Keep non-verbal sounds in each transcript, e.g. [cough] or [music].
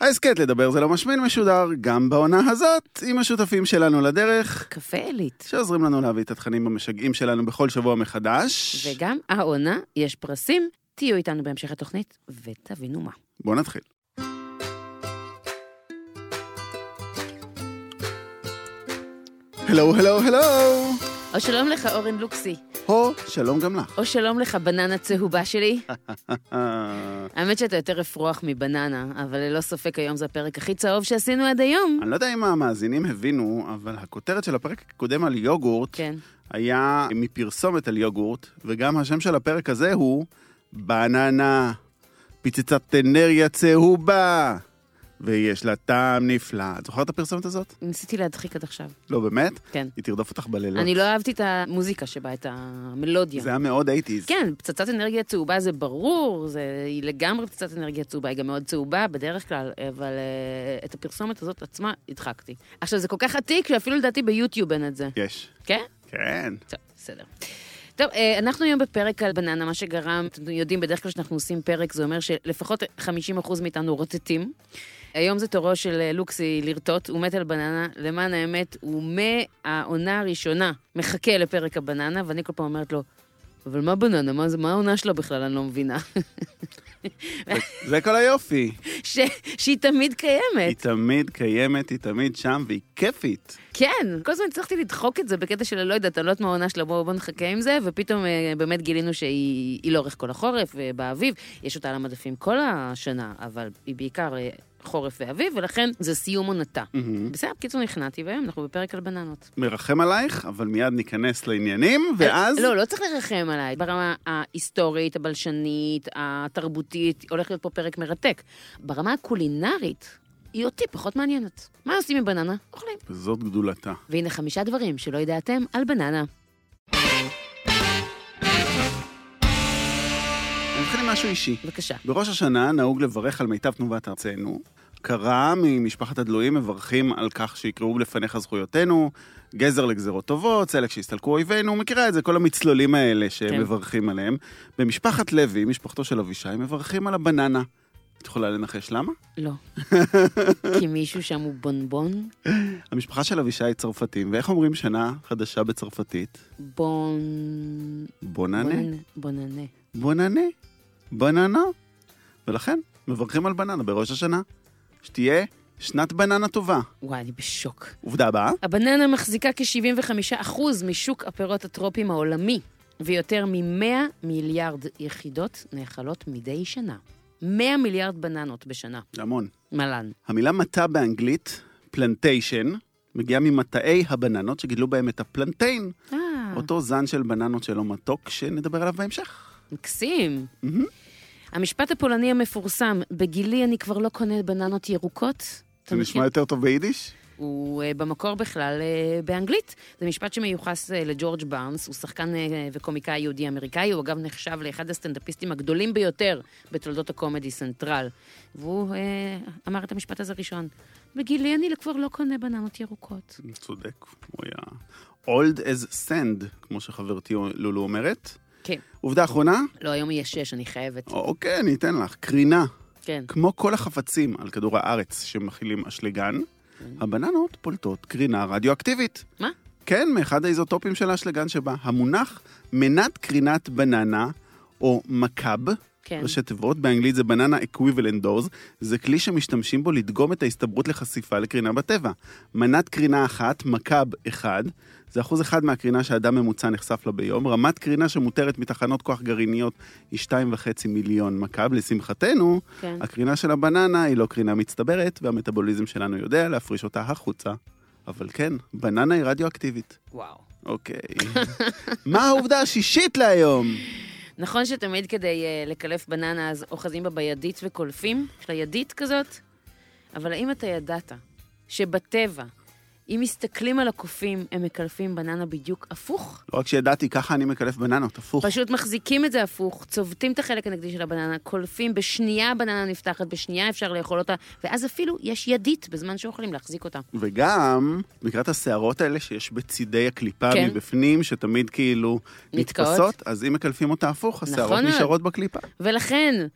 ההסכת לדבר זה לא משמין משודר, גם בעונה הזאת, עם השותפים שלנו לדרך, קפה עילית. שעוזרים לנו להביא את התכנים המשגעים שלנו בכל שבוע מחדש. וגם העונה, יש פרסים, תהיו איתנו בהמשך התוכנית ותבינו מה. בואו נתחיל. הלו, הלו, הלו. או שלום לך, אורן לוקסי. הו, שלום גם לך. או שלום לך, בננה צהובה שלי. [laughs] האמת שאתה יותר אפרוח מבננה, אבל ללא ספק היום זה הפרק הכי צהוב שעשינו עד היום. אני לא יודע אם המאזינים הבינו, אבל הכותרת של הפרק הקודם על יוגורט כן. היה מפרסומת על יוגורט, וגם השם של הפרק הזה הוא בננה, פיצצת אנרגיה צהובה, ויש לה טעם נפלא. את זוכרת את הפרסומת הזאת? ניסיתי להדחיק עד עכשיו. לא, באמת? כן. היא תרדוף אותך בלילות. אני לא אהבתי את המוזיקה שבה, את המלודיה. זה היה מאוד אייטיז. כן, פצצת אנרגיה צהובה זה ברור, זה, היא לגמרי פצצת אנרגיה צהובה, היא גם מאוד צהובה בדרך כלל, אבל uh, את הפרסומת הזאת עצמה הדחקתי. עכשיו, זה כל כך עתיק שאפילו לדעתי ביוטיוב אין את זה. יש. כן? כן. טוב, בסדר. טוב, אה, אנחנו היום בפרק על בננה, מה שגרם, אתם יודעים, בדרך כלל כשאנחנו עושים פרק, זה אומר שלפחות 50% מאיתנו רוטטים. היום זה תורו של אה, לוקסי לרטוט, הוא מת על בננה, למען האמת, הוא מהעונה הראשונה מחכה לפרק הבננה, ואני כל פעם אומרת לו, אבל מה בננה? מה, מה העונה שלו בכלל? אני לא מבינה. זה- כל היופי. ש, שהיא תמיד היא קיימת. תמיד קיימת, היא תמיד שם, והיא כיפית. כן, כל הזמן הצלחתי לדחוק את זה בקטע של לא יודעת, אני לא יודעת מה העונה שלה, בואו בוא נחכה עם זה, ופתאום אה, באמת גילינו שהיא היא לאורך כל החורף, ובאביב, יש אותה על המדפים כל השנה, אבל היא בעיקר אה, חורף ואביב, ולכן זה סיום עונתה. מהמם. בסדר, בקיצור נכנעתי, והיום אנחנו בפרק על בננות. מרחם עלייך, אבל מיד ניכנס לעניינים, ואז... לא, לא צריך לרחם עליי. ברמה ההיסטורית, הבלשנית, התרבותית, הולך להיות פה פרק מרתק. ברמה הקולינרית, היא אותי פחות מעניינת. מה עושים עם בננה? אוכלים. וזאת גדולתה. והנה חמישה דברים שלא ידעתם על בננה. נתחיל עם משהו אישי. בבקשה. בראש השנה נהוג לברך על מיטב תנובת ארצנו. קרה ממשפחת הדלויים מברכים על כך שיקראו לפניך זכויותינו, גזר לגזרות טובות, צלק שיסתלקו אויבינו, מכירה את זה, כל המצלולים האלה שהם כן. עליהם. במשפחת לוי, משפחתו של אבישי, מברכים על הבננה. את יכולה לנחש למה? לא. [laughs] כי מישהו שם הוא בונבון? המשפחה של אבישי צרפתים, ואיך אומרים שנה חדשה בצרפתית? בון... בוננה. בוננה. בוננה. בננה. ולכן, מברכים על בננה בראש השנה. שתהיה שנת בננה טובה. וואי, אני בשוק. עובדה הבאה, הבננה מחזיקה כ-75% משוק הפירות הטרופיים העולמי, ויותר מ-100 מיליארד יחידות נאכלות מדי שנה. 100 מיליארד בננות בשנה. המון. מלן. המילה מטע באנגלית, פלנטיישן, מגיעה ממטעי הבננות שגידלו בהם את הפלנטיין, אה, אותו זן של בננות שלא מתוק, שנדבר עליו בהמשך. מקסים. מהמם. המשפט הפולני המפורסם, בגילי אני כבר לא קונה בננות ירוקות. זה? נשמע יותר טוב ביידיש? הוא אה, במקור בכלל אה, באנגלית. זה משפט שמיוחס אה, לג'ורג' בארנס, הוא שחקן אה, וקומיקאי יהודי-אמריקאי, הוא אגב נחשב לאחד הסטנדאפיסטים הגדולים ביותר בתולדות ה Comedy Central. והוא אה, אמר את המשפט הזה ראשון. בגילי אני כבר לא קונה בננות ירוקות. צודק, הוא היה old as sand, כמו שחברתי לולו אומרת. כן. עובדה אחרונה, לא, היום יהיה שש, אני חייבת. אוקיי, אני אתן לך. קרינה. כן. כמו כל החפצים על כדור הארץ שמכילים אשלגן, הבננות פולטות קרינה רדיואקטיבית. מה? כן, מאחד האיזוטופים של האשלגן שבה. המונח מנת קרינת בננה, או מקב, כן. ראשי תיבות, באנגלית זה בננה אקוויבלנט דוז, זה כלי שמשתמשים בו לדגום את ההסתברות לחשיפה לקרינה בטבע. מנת קרינה אחת, מקב אחד, זה אחוז אחד מהקרינה שאדם ממוצע נחשף לה ביום. רמת קרינה שמותרת מתחנות כוח גרעיניות היא 2.5 מיליון מקב. לשמחתנו, כן. הקרינה של הבננה היא לא קרינה מצטברת, והמטאבוליזם שלנו יודע להפריש אותה החוצה. אבל כן, בננה היא רדיואקטיבית. וואו. אוקיי. [laughs] מה העובדה השישית להיום? נכון שתמיד כדי uh, לקלף בננה אז אוחזים בה בידית וקולפים? יש לה ידית כזאת? אבל האם אתה ידעת שבטבע, אם מסתכלים על הקופים, הם מקלפים בננה בדיוק הפוך? לא רק שידעתי, ככה אני מקלף בננות, הפוך. פשוט מחזיקים את זה הפוך, צובטים את החלק הנגדי של הבננה, קולפים, בשנייה הבננה נפתחת, בשנייה אפשר לאכול אותה, ואז אפילו יש ידית בזמן שאוכלים להחזיק אותה. וגם, לקראת השערות האלה שיש בצידי הקליפה כן. מבפנים, שתמיד כאילו נתקעות. נתפסות, אז אם מקלפים אותה הפוך, השערות נכון. נשארות בקליפה. ולכן,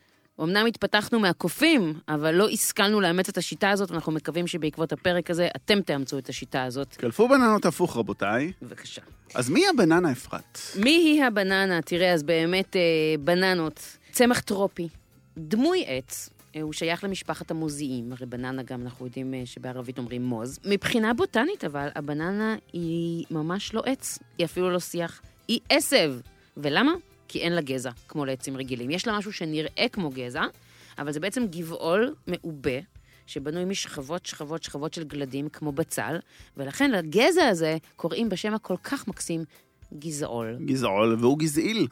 אמנם התפתחנו מהקופים, אבל לא השכלנו לאמץ את השיטה הזאת, ואנחנו מקווים שבעקבות הפרק הזה אתם תאמצו את השיטה הזאת. קלפו בננות הפוך, רבותיי. בבקשה. אז מי הבננה, אפרת? מי היא הבננה? תראה, אז באמת אה, בננות, צמח טרופי, דמוי עץ. אה, הוא שייך למשפחת המוזיים, הרי בננה גם אנחנו יודעים אה, שבערבית אומרים מוז. מבחינה בוטנית אבל, הבננה היא ממש לא עץ, היא אפילו לא שיח, היא עשב. ולמה? כי אין לה גזע, כמו לעצים רגילים. יש לה משהו שנראה כמו גזע, אבל זה בעצם גבעול מעובה, שבנוי משכבות, שכבות, שכבות של גלדים, כמו בצל, ולכן לגזע הזה קוראים בשם הכל כך מקסים גזעול. גזעול, והוא גזעיל.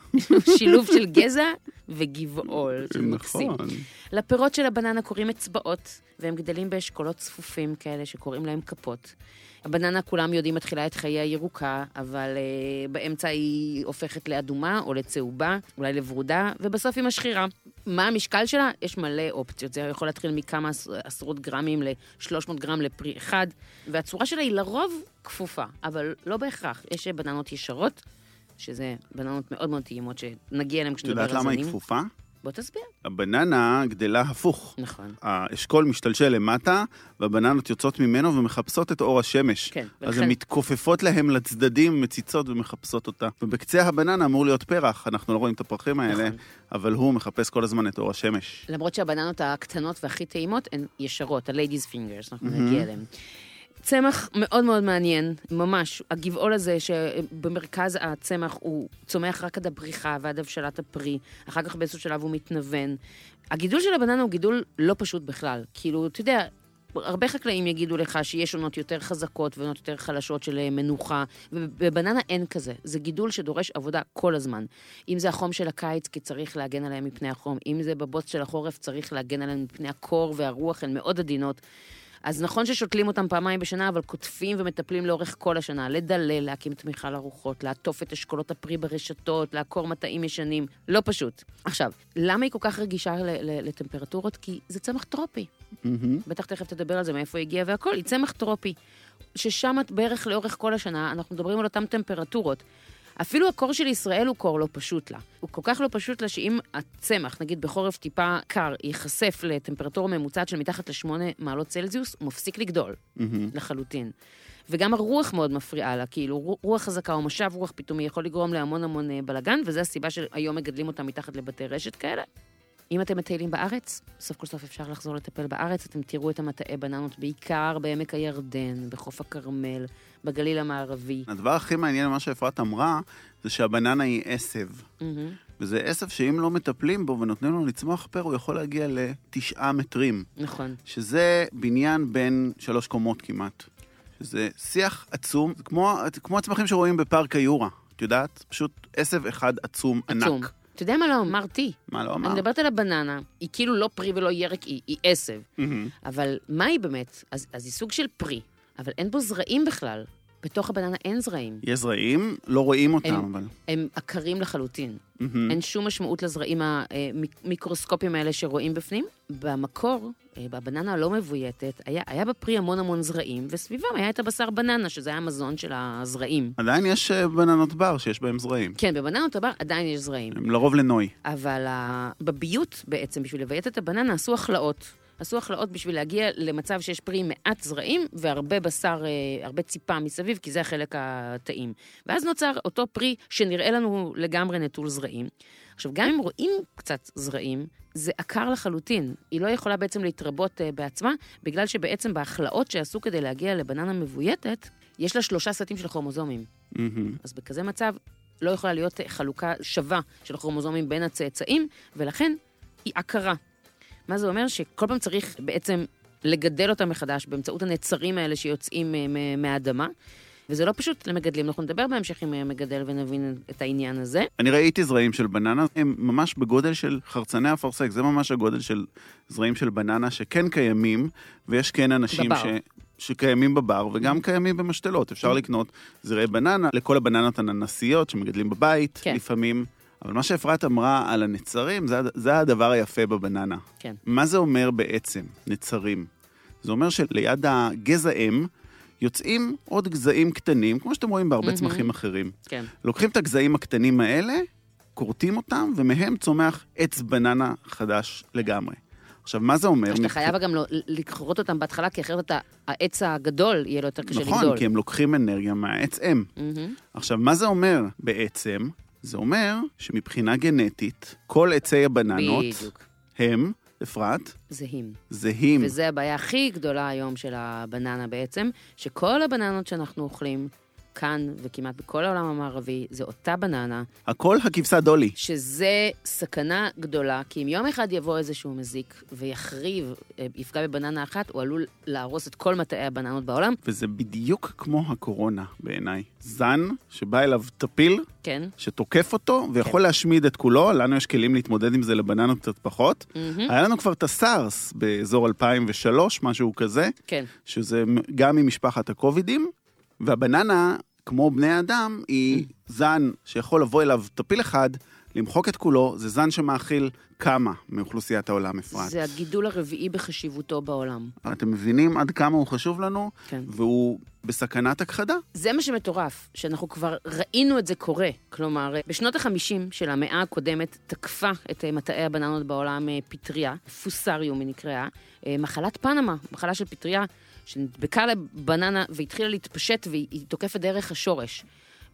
שילוב של גזע וגבעול, מקסים. נכון. לפירות של הבננה קוראים אצבעות, והם גדלים באשכולות צפופים כאלה שקוראים להם כפות. הבננה, כולם יודעים, מתחילה את חיי הירוקה, אבל uh, באמצע היא הופכת לאדומה או לצהובה, אולי לברודה, ובסוף היא משחירה. מה המשקל שלה? יש מלא אופציות. זה יכול להתחיל מכמה עש- עשרות גרמים ל-300 גרם לפרי אחד, והצורה שלה היא לרוב כפופה, אבל לא בהכרח. יש בננות ישרות, שזה בננות מאוד מאוד טעימות, שנגיע אליהן את כשנדבר יודעת על למה היא זנים. כפופה? בוא תסביר. הבננה גדלה הפוך. נכון. האשכול משתלשל למטה, והבננות יוצאות ממנו ומחפשות את אור השמש. כן, אז ולכן- הן מתכופפות להם לצדדים, מציצות ומחפשות אותה. ובקצה הבננה אמור להיות פרח, אנחנו לא רואים את הפרחים האלה, נכון. אבל הוא מחפש כל הזמן את אור השמש. למרות שהבננות הקטנות והכי טעימות הן ישרות, ה-ladies fingers, אנחנו נגיע אליהן. צמח מאוד מאוד מעניין, ממש. הגבעול הזה שבמרכז הצמח הוא צומח רק עד הבריחה ועד הבשלת הפרי, אחר כך באיזשהו שלב הוא מתנוון. הגידול של הבננה הוא גידול לא פשוט בכלל. כאילו, אתה יודע, הרבה חקלאים יגידו לך שיש עונות יותר חזקות ועונות יותר חלשות של אה, מנוחה, ובבננה אין כזה. זה גידול שדורש עבודה כל הזמן. אם זה החום של הקיץ, כי צריך להגן עליהם מפני החום, אם זה בבוץ של החורף, צריך להגן עליהם מפני הקור והרוח, הן מאוד עדינות. אז נכון ששותלים אותם פעמיים בשנה, אבל קוטפים ומטפלים לאורך כל השנה. לדלל, להקים תמיכה לרוחות, לעטוף את אשכולות הפרי ברשתות, לעקור מטעים ישנים. לא פשוט. עכשיו, למה היא כל כך רגישה ל- ל- לטמפרטורות? כי זה צמח טרופי. מהמם. בטח תכף תדבר על זה, מאיפה היא הגיעה והכל, היא צמח טרופי. ששם בערך לאורך כל השנה אנחנו מדברים על אותן טמפרטורות. אפילו הקור של ישראל הוא קור לא פשוט לה. הוא כל כך לא פשוט לה שאם הצמח, נגיד בחורף טיפה קר, ייחשף לטמפרטורה ממוצעת של מתחת לשמונה מעלות צלזיוס, הוא מפסיק לגדול מהמם. לחלוטין. וגם הרוח מאוד מפריעה לה, כאילו רו- רוח חזקה או משב רוח פתאומי יכול לגרום להמון המון אה, בלאגן, וזו הסיבה שהיום מגדלים אותה מתחת לבתי רשת כאלה. אם אתם מטיילים בארץ, סוף כל סוף אפשר לחזור לטפל בארץ, אתם תראו את המטעי בננות בעיקר בעמק הירדן, בחוף הכרמל, בגליל המערבי. הדבר הכי מעניין במה שאפרת אמרה, זה שהבננה היא עשב. מהמם. וזה עשב שאם לא מטפלים בו ונותנים לו לצמוח פר, הוא יכול להגיע לתשעה מטרים. נכון. שזה בניין בין שלוש קומות כמעט. שזה שיח עצום, כמו, כמו הצמחים שרואים בפארק היורה, את יודעת? פשוט עשב אחד עצום, עצום. ענק. אתה יודע מה לא אמרתי? מה לא אני אמר? מדברת על הבננה, היא כאילו לא פרי ולא ירק, היא, היא עשב. מהמם. אבל מה היא באמת? אז, אז היא סוג של פרי, אבל אין בו זרעים בכלל. בתוך הבננה אין זרעים. יש זרעים, לא רואים אותם, הם- אבל... הם עקרים לחלוטין. מהמם. אין שום משמעות לזרעים המיקרוסקופיים האלה שרואים בפנים. במקור, אה, בבננה הלא מבויתת, היה, היה בפרי המון המון זרעים, וסביבם היה את הבשר בננה, שזה היה המזון של הזרעים. עדיין יש אה, בננות בר שיש בהם זרעים. כן, בבננות הבר עדיין יש זרעים. הם לרוב לנוי. אבל בביות בעצם, בשביל לביית את הבננה, עשו הכלאות. עשו הכלאות בשביל להגיע למצב שיש פרי מעט זרעים והרבה בשר, אה, הרבה ציפה מסביב, כי זה החלק הטעים. ואז נוצר אותו פרי שנראה לנו לגמרי נטול זרעים. עכשיו, גם אם רואים קצת זרעים, זה עקר לחלוטין. היא לא יכולה בעצם להתרבות אה, בעצמה, בגלל שבעצם בהכלאות שעשו כדי להגיע לבננה מבויתת, יש לה שלושה סטים של כרומוזומים. מהמם. אז בכזה מצב לא יכולה להיות חלוקה שווה של הכרומוזומים בין הצאצאים, ולכן היא עקרה. מה זה אומר? שכל פעם צריך בעצם לגדל אותה מחדש באמצעות הנצרים האלה שיוצאים אה, מהאדמה. וזה לא פשוט למגדלים, אנחנו נדבר בהמשך עם אה, מגדל ונבין את העניין הזה. אני ראיתי זרעים של בננה, הם ממש בגודל של חרצני אפרסק, זה ממש הגודל של זרעים של בננה שכן קיימים, ויש כן אנשים בבר. ש... שקיימים בבר וגם קיימים במשתלות. אפשר לקנות זרעי בננה לכל הבננות הננסיות שמגדלים בבית כן. לפעמים. אבל מה שאפרת אמרה על הנצרים, זה, זה הדבר היפה בבננה. כן. מה זה אומר בעצם, נצרים? זה אומר שליד הגזע אם יוצאים עוד גזעים קטנים, כמו שאתם רואים בהרבה מהמם. צמחים אחרים. כן. לוקחים את הגזעים הקטנים האלה, כורתים אותם, ומהם צומח עץ בננה חדש לגמרי. עכשיו, מה זה אומר? שאתה חייב גם לא- לכרות אותם בהתחלה, כי אחרת העץ הגדול יהיה לו יותר קשה לגדול. נכון, כי הם לוקחים אנרגיה מהעץ אם. עכשיו, מה זה אומר בעצם? זה אומר שמבחינה גנטית, כל עצי הבננות בדיוק. הם, אפרת, זהים. זהים. וזה הבעיה הכי גדולה היום של הבננה בעצם, שכל הבננות שאנחנו אוכלים כאן וכמעט בכל העולם המערבי, זה אותה בננה, הכל הכבשה דולי. שזה סכנה גדולה, כי אם יום אחד יבוא איזשהו מזיק ויחריב, אה, יפגע בבננה אחת, הוא עלול להרוס את כל מטעי הבננות בעולם. וזה בדיוק כמו הקורונה בעיניי. זן שבא אליו טפיל, כן. שתוקף אותו ויכול להשמיד את כולו, לנו יש כלים להתמודד עם זה לבננות קצת פחות. מהמם. היה לנו כבר את הסארס באזור 2003, משהו כזה, כן. שזה גם ממשפחת הקובידים, והבננה, כמו בני אדם, היא זן שיכול לבוא אליו טפיל אחד, למחוק את כולו, זה זן שמאכיל כמה מאוכלוסיית העולם, אפרת. זה הגידול הרביעי בחשיבותו בעולם. אתם מבינים עד כמה הוא חשוב לנו, כן. והוא בסכנת הכחדה. זה מה שמטורף, שאנחנו כבר ראינו את זה קורה. כלומר, בשנות ה-50 של המאה הקודמת תקפה את אה, מטעי הבננות בעולם אה, פטריה, פוסריום היא נקראה, אה, מחלת פנמה, מחלה של פטריה שנדבקה לבננה והתחילה להתפשט והיא תוקפת דרך השורש.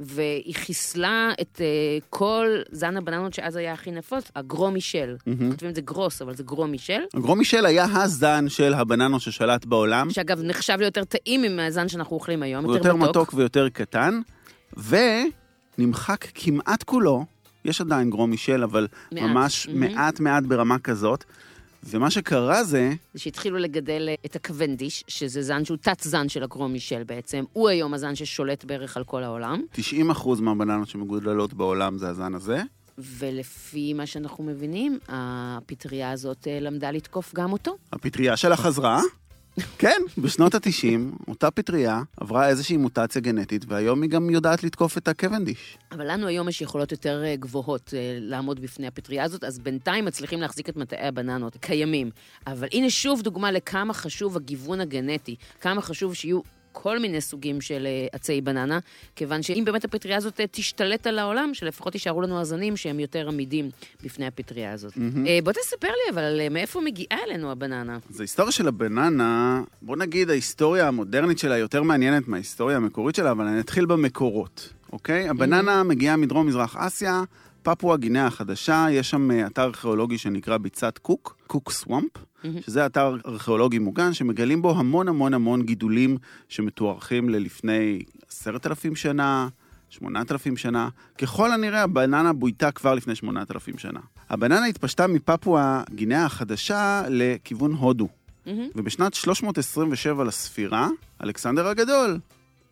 והיא חיסלה את uh, כל זן הבננות שאז היה הכי נפוץ, הגרו מישל. כותבים את זה גרוס, אבל זה גרו מישל. גרו מישל היה הזן של הבננות ששלט בעולם. שאגב, נחשב ליותר טעים מהזן שאנחנו אוכלים היום, הוא יותר מתוק ויותר קטן, ונמחק כמעט כולו, יש עדיין גרו מישל, אבל מעט. ממש מהמם. מעט מעט ברמה כזאת. ומה שקרה זה, זה שהתחילו לגדל אה, את הקוונדיש, שזה זן שהוא תת-זן של הגרו מישל בעצם. הוא היום הזן ששולט בערך על כל העולם, 90% מהבננות שמגודלות בעולם זה הזן הזה. ולפי מה שאנחנו מבינים, הפטריה הזאת אה, למדה לתקוף גם אותו. הפטריה שלה חזרה. כן, בשנות ה-90, אותה פטריה עברה איזושהי מוטציה גנטית, והיום היא גם יודעת לתקוף את הקוונדיש. אבל לנו היום יש יכולות יותר אה, גבוהות אה, לעמוד בפני הפטריה הזאת, אז בינתיים מצליחים להחזיק את מטעי הבננות, קיימים. אבל הנה שוב דוגמה לכמה חשוב הגיוון הגנטי, כמה חשוב שיהיו כל מיני סוגים של אה, עצי בננה, כיוון שאם באמת הפטריה הזאת אה, תשתלט על העולם, שלפחות יישארו לנו הזנים שהם יותר עמידים בפני הפטריה הזאת. אה, בוא תספר לי אבל מאיפה מגיעה אלינו הבננה. אז ההיסטוריה של הבננה, בוא נגיד ההיסטוריה המודרנית שלה יותר מעניינת מההיסטוריה המקורית שלה, אבל אני אתחיל במקורות, אוקיי? הבננה מגיעה מדרום-מזרח אסיה, פפואה גינאה החדשה, יש שם אתר ארכיאולוגי שנקרא ביצת קוק, קוק סוואמפ, שזה אתר ארכיאולוגי מוגן שמגלים בו המון המון המון גידולים שמתוארכים ללפני עשרת אלפים שנה, שמונת אלפים שנה. ככל הנראה הבננה בויתה כבר לפני שמונת אלפים שנה. הבננה התפשטה מפפואה גינאה החדשה לכיוון הודו. מהמם. ובשנת 327 לספירה, אלכסנדר הגדול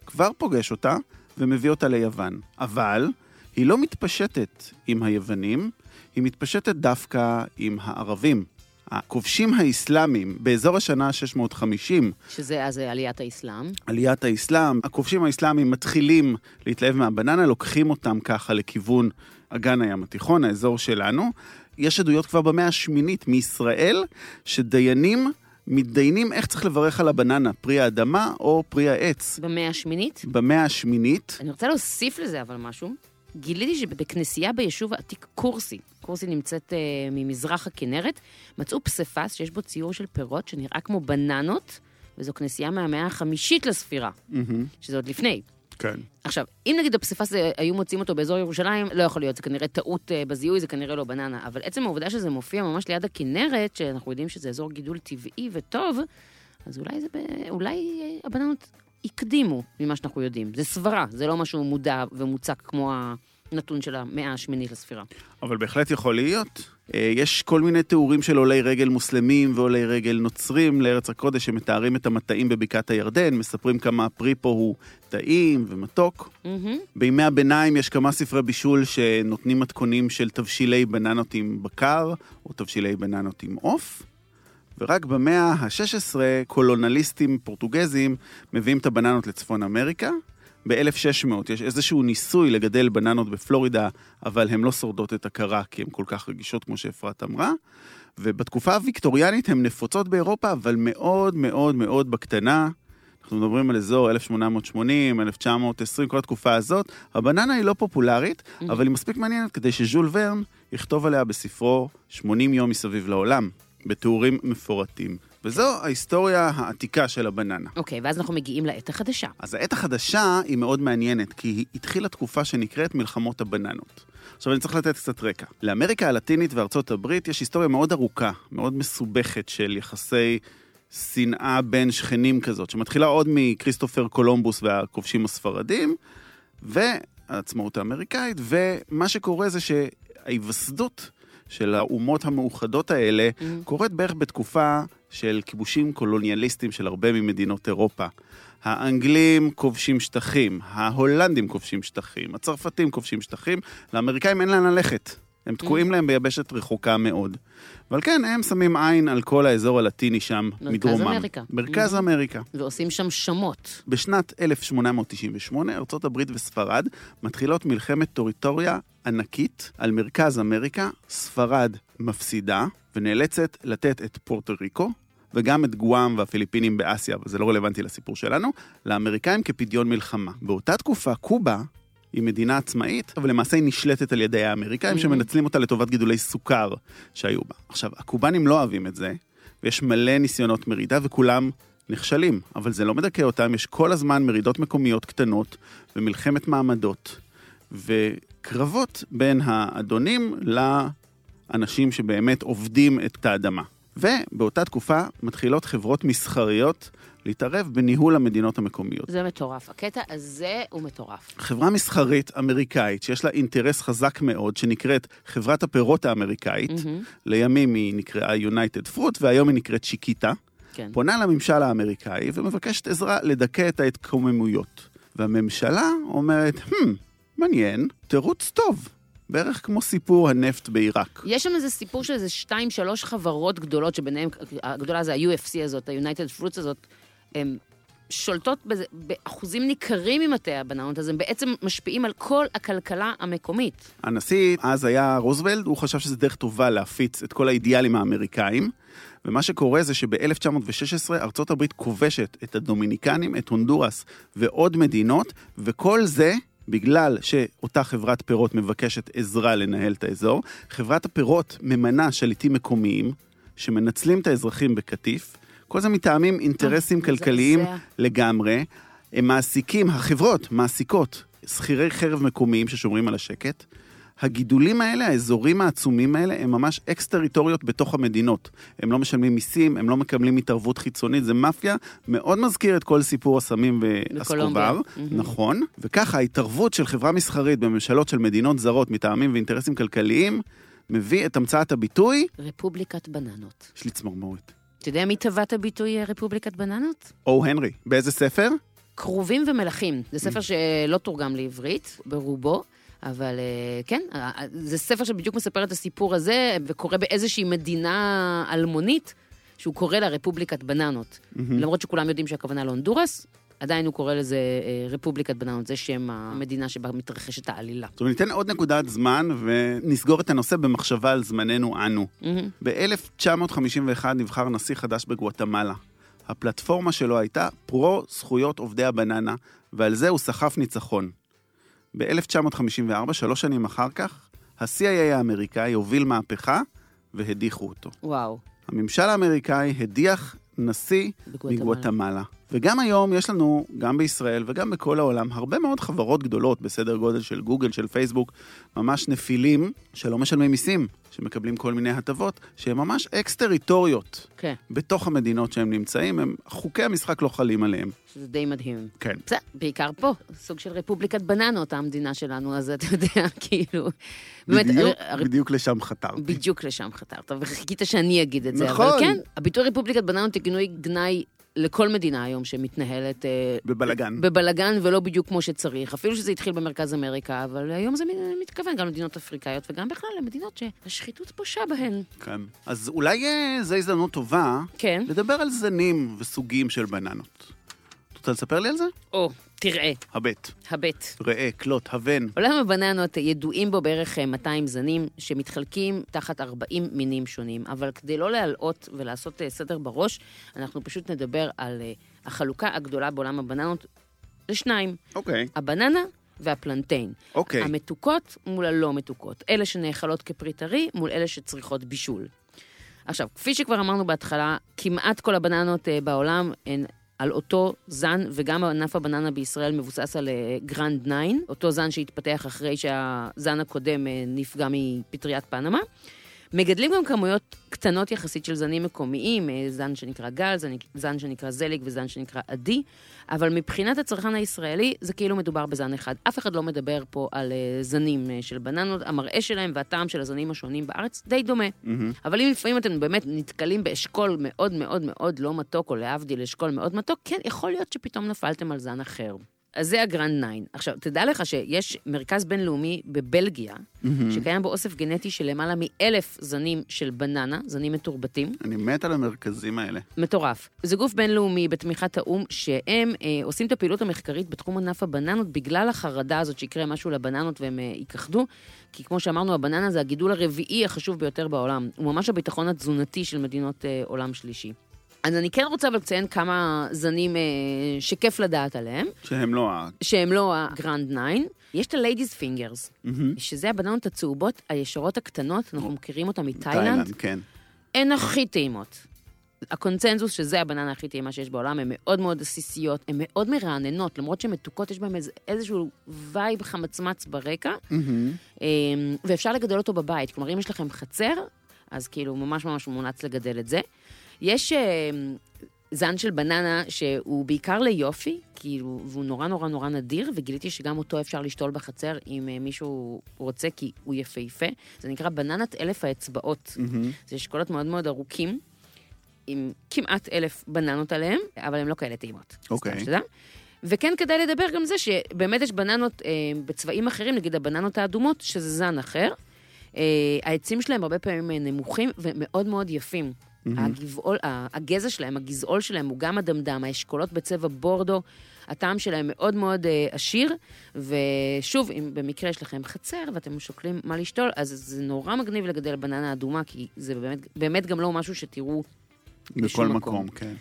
כבר פוגש אותה ומביא אותה ליוון. אבל היא לא מתפשטת עם היוונים, היא מתפשטת דווקא עם הערבים. הכובשים האסלאמים באזור השנה 650, שזה אז עליית האסלאם. עליית האסלאם, הכובשים האסלאמים מתחילים להתלהב מהבננה, לוקחים אותם ככה לכיוון אגן הים התיכון, האזור שלנו. יש עדויות כבר במאה השמינית מישראל, שדיינים מתדיינים איך צריך לברך על הבננה, פרי האדמה או פרי העץ. במאה השמינית. במאה השמינית, אני רוצה להוסיף לזה אבל משהו. גיליתי שבכנסייה ביישוב העתיק קורסי, קורסי נמצאת אה, ממזרח הכנרת, מצאו פסיפס שיש בו ציור של פירות שנראה כמו בננות, וזו כנסייה מהמאה החמישית לספירה, מהמם, שזה עוד לפני. כן. עכשיו, אם נגיד הפסיפס הזה, היו מוצאים אותו באזור ירושלים, לא יכול להיות, זה כנראה טעות אה, בזיהוי, זה כנראה לא בננה. אבל עצם העובדה שזה מופיע ממש ליד הכנרת, שאנחנו יודעים שזה אזור גידול טבעי וטוב, אז אולי זה ב... אולי אה, הבננות הקדימו ממה שאנחנו יודעים. זה סברה, זה לא משהו מודע ומוצק כמו הנתון של המאה השמינית לספירה. אבל בהחלט יכול להיות. אה, יש כל מיני תיאורים של עולי רגל מוסלמים ועולי רגל נוצרים לארץ הקודש שמתארים את המטעים בבקעת הירדן, מספרים כמה הפרי פה הוא טעים ומתוק. Mm-hmm. בימי הביניים יש כמה ספרי בישול שנותנים מתכונים של תבשילי בננות עם בקר, או תבשילי בננות עם עוף. ורק במאה ה-16 קולונליסטים פורטוגזים מביאים את הבננות לצפון אמריקה. ב-1600 יש איזשהו ניסוי לגדל בננות בפלורידה, אבל הן לא שורדות את הקרה כי הן כל כך רגישות כמו שאפרת אמרה. ובתקופה הוויקטוריאנית הן נפוצות באירופה, אבל מאוד מאוד מאוד בקטנה. אנחנו מדברים על אזור 1880, 1920, כל התקופה הזאת. הבננה היא לא פופולרית, Mm-hmm. אבל היא מספיק מעניינת כדי שז'ול ורן יכתוב עליה בספרו 80 יום מסביב לעולם, בתיאורים מפורטים. וזו ההיסטוריה העתיקה של הבננה. אוקיי, ואז אנחנו מגיעים לעת החדשה. אז העת החדשה היא מאוד מעניינת, כי היא התחילה תקופה שנקראת מלחמות הבננות. עכשיו אני צריך לתת קצת רקע. לאמריקה הלטינית וארצות הברית יש היסטוריה מאוד ארוכה, מאוד מסובכת של יחסי שנאה בין שכנים כזאת, שמתחילה עוד מכריסטופר קולומבוס והכובשים הספרדים, והעצמאות האמריקאית, ומה שקורה זה שההיווסדות של האומות המאוחדות האלה Mm. קורית בערך בתקופה של כיבושים קולוניאליסטיים של הרבה ממדינות אירופה. האנגלים כובשים שטחים, ההולנדים כובשים שטחים, הצרפתים כובשים שטחים, לאמריקאים אין לאן ללכת. הם תקועים להם ביבשת רחוקה מאוד. ועל כן הם שמים עין על כל האזור הלטיני שם מרכז מדרומם. אמריקה. מרכז Mhm. אמריקה. ועושים שם שמות. בשנת 1898, ארצות הברית וספרד מתחילות מלחמת טריטוריה ענקית על מרכז אמריקה. ספרד מפסידה ונאלצת לתת את פורטו ריקו וגם את גואם והפיליפינים באסיה, אבל זה לא רלוונטי לסיפור שלנו, לאמריקאים כפדיון מלחמה. באותה תקופה קובה היא מדינה עצמאית, אבל למעשה היא נשלטת על ידי האמריקאים Mhm. שמנצלים אותה לטובת גידולי סוכר שהיו בה. עכשיו, הקובנים לא אוהבים את זה, ויש מלא ניסיונות מרידה וכולם נכשלים, אבל זה לא מדכא אותם, יש כל הזמן מרידות מקומיות קטנות ומלחמת מעמדות וקרבות בין האדונים לאנשים שבאמת עובדים את האדמה. ובאותה תקופה מתחילות חברות מסחריות להתערב בניהול המדינות המקומיות. זה מטורף. הקטע הזה הוא מטורף. חברה מסחרית אמריקאית שיש לה אינטרס חזק מאוד, שנקראת חברת הפירות האמריקאית, מהמם. לימים היא נקראה United Fruit והיום היא נקראת צ'יקיטה, כן. פונה לממשל האמריקאי ומבקשת עזרה לדכא את ההתקוממויות. והממשלה אומרת, hmm, מעניין, תירוץ טוב. בערך כמו סיפור הנפט בעיראק. יש שם איזה סיפור של איזה שתיים, שלוש חברות גדולות, שביניהן, הגדולה זה ה-UFC הזאת, ה-United Fruits הזאת, הן שולטות בזה, באחוזים ניכרים ממטה הבננות, אז הם בעצם משפיעים על כל הכלכלה המקומית. הנשיא אז היה רוזוולד, הוא חשב שזו דרך טובה להפיץ את כל האידיאלים האמריקאים, ומה שקורה זה שב-1916 ארצות הברית כובשת את הדומיניקנים, את הונדורס ועוד מדינות, וכל זה בגלל שאותה חברת פירות מבקשת עזרה לנהל את האזור. חברת הפירות ממנה שליטים מקומיים, שמנצלים את האזרחים בקטיף. כל זה מטעמים אינטרסים אה, כלכליים. לגמרי. הם מעסיקים, החברות מעסיקות שכירי חרב מקומיים ששומרים על השקט. הגידולים האלה, האזורים העצומים האלה, הם ממש אקס-טריטוריות בתוך המדינות. הם לא משלמים מיסים, הם לא מקבלים התערבות חיצונית, זה מאפיה, מאוד מזכיר את כל סיפור הסמים. והסקובר. נכון, וככה ההתערבות של חברה מסחרית בממשלות של מדינות זרות מטעמים ואינטרסים כלכליים, מביא את המצאת הביטוי, רפובליקת בננות. יש לי צמרמורת. אתה יודע מי טבע את הביטוי אה, רפובליקת בננות? או הנרי, באיזה ספר? כרובים ומלכים. זה ספר שלא תורגם לעברית, ברובו. אבל אה, כן, אה, זה ספר שבדיוק מספר את הסיפור הזה, וקורה באיזושהי מדינה אלמונית, שהוא קורא לה רפובליקת בננות. למרות שכולם יודעים שהכוונה להונדורס, עדיין הוא קורא לזה אה, רפובליקת בננות, זה שם המדינה שבה מתרחשת העלילה. עכשיו ניתן עוד נקודת זמן ונסגור את הנושא במחשבה על זמננו אנו. מהמם. ב-1951 נבחר נשיא חדש בגואטמלה. הפלטפורמה שלו הייתה פרו זכויות עובדי הבננה, ועל זה הוא סחף ניצחון. ב-1954, שלוש שנים אחר כך, ה-CIA האמריקאי הוביל מהפכה והדיחו אותו. וואו. הממשל האמריקאי הדיח נשיא. מגואטמלה, וגם היום יש לנו, גם בישראל וגם בכל העולם, הרבה מאוד חברות גדולות בסדר גודל של גוגל, של פייסבוק, ממש נפילים שלא משלמים מיסים, שמקבלים כל מיני הטבות, שהן ממש אקס-טריטוריות כן, בתוך המדינות שהם נמצאים, הם, חוקי המשחק לא חלים עליהם. שזה די מדהים. כן. בסדר, בעיקר פה, סוג של רפובליקת בננות, המדינה שלנו, אז אתה יודע, [laughs] כאילו... באמת, בדיוק, הר- בדיוק לשם חתרתי. בדיוק לשם חתרת, וחיכית שאני אגיד את זה. נכון. אבל כן, הביטוי רפובליקת בננות היא כינוי גנאי לכל מדינה היום שמתנהלת... אה, בבלגן. בבלגן ולא בדיוק כמו שצריך, אפילו שזה התחיל במרכז אמריקה, אבל היום זה מתכוון גם למדינות אפריקאיות וגם בכלל למדינות שהשחיתות פושה בהן. כן. אז אולי אה, זו הזדמנות טובה כן. לדבר על זנים וסוגים של בננות. את רוצה לספר לי על זה? או, תראה, הבט, הבט. ראה, קלוט, הבן. עולם הבננות ידועים בו בערך אה, 200 זנים שמתחלקים תחת 40 מינים שונים, אבל כדי לא להלאות ולעשות אה, סדר בראש, אנחנו פשוט נדבר על אה, החלוקה הגדולה בעולם הבננות לשניים, אוקיי. הבננה והפלנטיין. אוקיי. המתוקות מול הלא מתוקות. אלה שנאכלות כפרי טרי מול אלה שצריכות בישול. עכשיו, כפי שכבר אמרנו בהתחלה, כמעט כל הבננות אה, בעולם הן על אותו זן, וגם ענף הבננה בישראל מבוסס על אה, גרנד 9, אותו זן שהתפתח אחרי שהזן הקודם אה, נפגע מפטריית פנמה. מגדלים גם כמויות קטנות יחסית של זנים מקומיים, אה, זן שנקרא גל, זן, זן שנקרא זליג וזן שנקרא עדי, אבל מבחינת הצרכן הישראלי זה כאילו מדובר בזן אחד. אף אחד לא מדבר פה על אה, זנים אה, של בננות, המראה שלהם והטעם של הזנים השונים בארץ די דומה. מהמם. אבל אם לפעמים אתם באמת נתקלים באשכול מאוד מאוד מאוד לא מתוק, או להבדיל אשכול מאוד מתוק, כן, יכול להיות שפתאום נפלתם על זן אחר. אז זה הגרנד 9. עכשיו, תדע לך שיש מרכז בינלאומי בבלגיה, שקיים בו אוסף גנטי של למעלה מאלף זנים של בננה, זנים מתורבתים. אני מת על המרכזים האלה. מטורף. זה גוף בינלאומי בתמיכת האו"ם, שהם אה, עושים את הפעילות המחקרית בתחום ענף הבננות בגלל החרדה הזאת שיקרה משהו לבננות והם אה, ייכחדו. כי כמו שאמרנו, הבננה זה הגידול הרביעי החשוב ביותר בעולם. הוא ממש הביטחון התזונתי של מדינות אה, עולם שלישי. אז אני כן רוצה אבל לציין כמה זנים אה, שכיף לדעת עליהם, שהם לא ה... שהם לא הגרנד 9. יש את ה-Ladies Fingers, מהמם. שזה הבננות הצהובות, הישרות הקטנות, אנחנו מכירים אותן מתאילנד. כן. הן הכי טעימות. הקונצנזוס שזה הבננה הכי טעימה שיש בעולם, הן מאוד מאוד עסיסיות, הן מאוד מרעננות, למרות שהן מתוקות, יש בהן איזשהו vibe חמצמץ ברקע. אמ, ואפשר לגדל אותו בבית. כלומר, אם יש לכם חצר, אז כאילו ממש ממש מומלץ לגדל את זה. יש אמ, זן של בננה שהוא בעיקר ליופי, כאילו, והוא נורא נורא נורא נדיר, וגיליתי שגם אותו אפשר לשתול בחצר אם אה, מישהו רוצה, כי הוא יפהפה. זה נקרא בננת אלף האצבעות. מהמם. זה אשכולות מאוד מאוד ארוכים, עם כמעט אלף בננות עליהם, אבל הם לא כאלה טעימות. אוקיי. שתדע. וכן כדאי לדבר גם זה שבאמת יש בננות אה, בצבעים אחרים, נגיד הבננות האדומות, שזה זן אחר. אה, העצים שלהם הרבה פעמים אה, נמוכים ומאוד מאוד יפים. הגבעול, ה- הגזע שלהם, הגזעול שלהם הוא גם אדמדם, האשכולות בצבע בורדו, הטעם שלהם מאוד מאוד אה, עשיר, ושוב, אם במקרה יש לכם חצר ואתם שוקלים מה לשתול, אז זה נורא מגניב לגדל בננה אדומה, כי זה באמת, באמת גם לא משהו שתראו בכל בשום מקום, כן.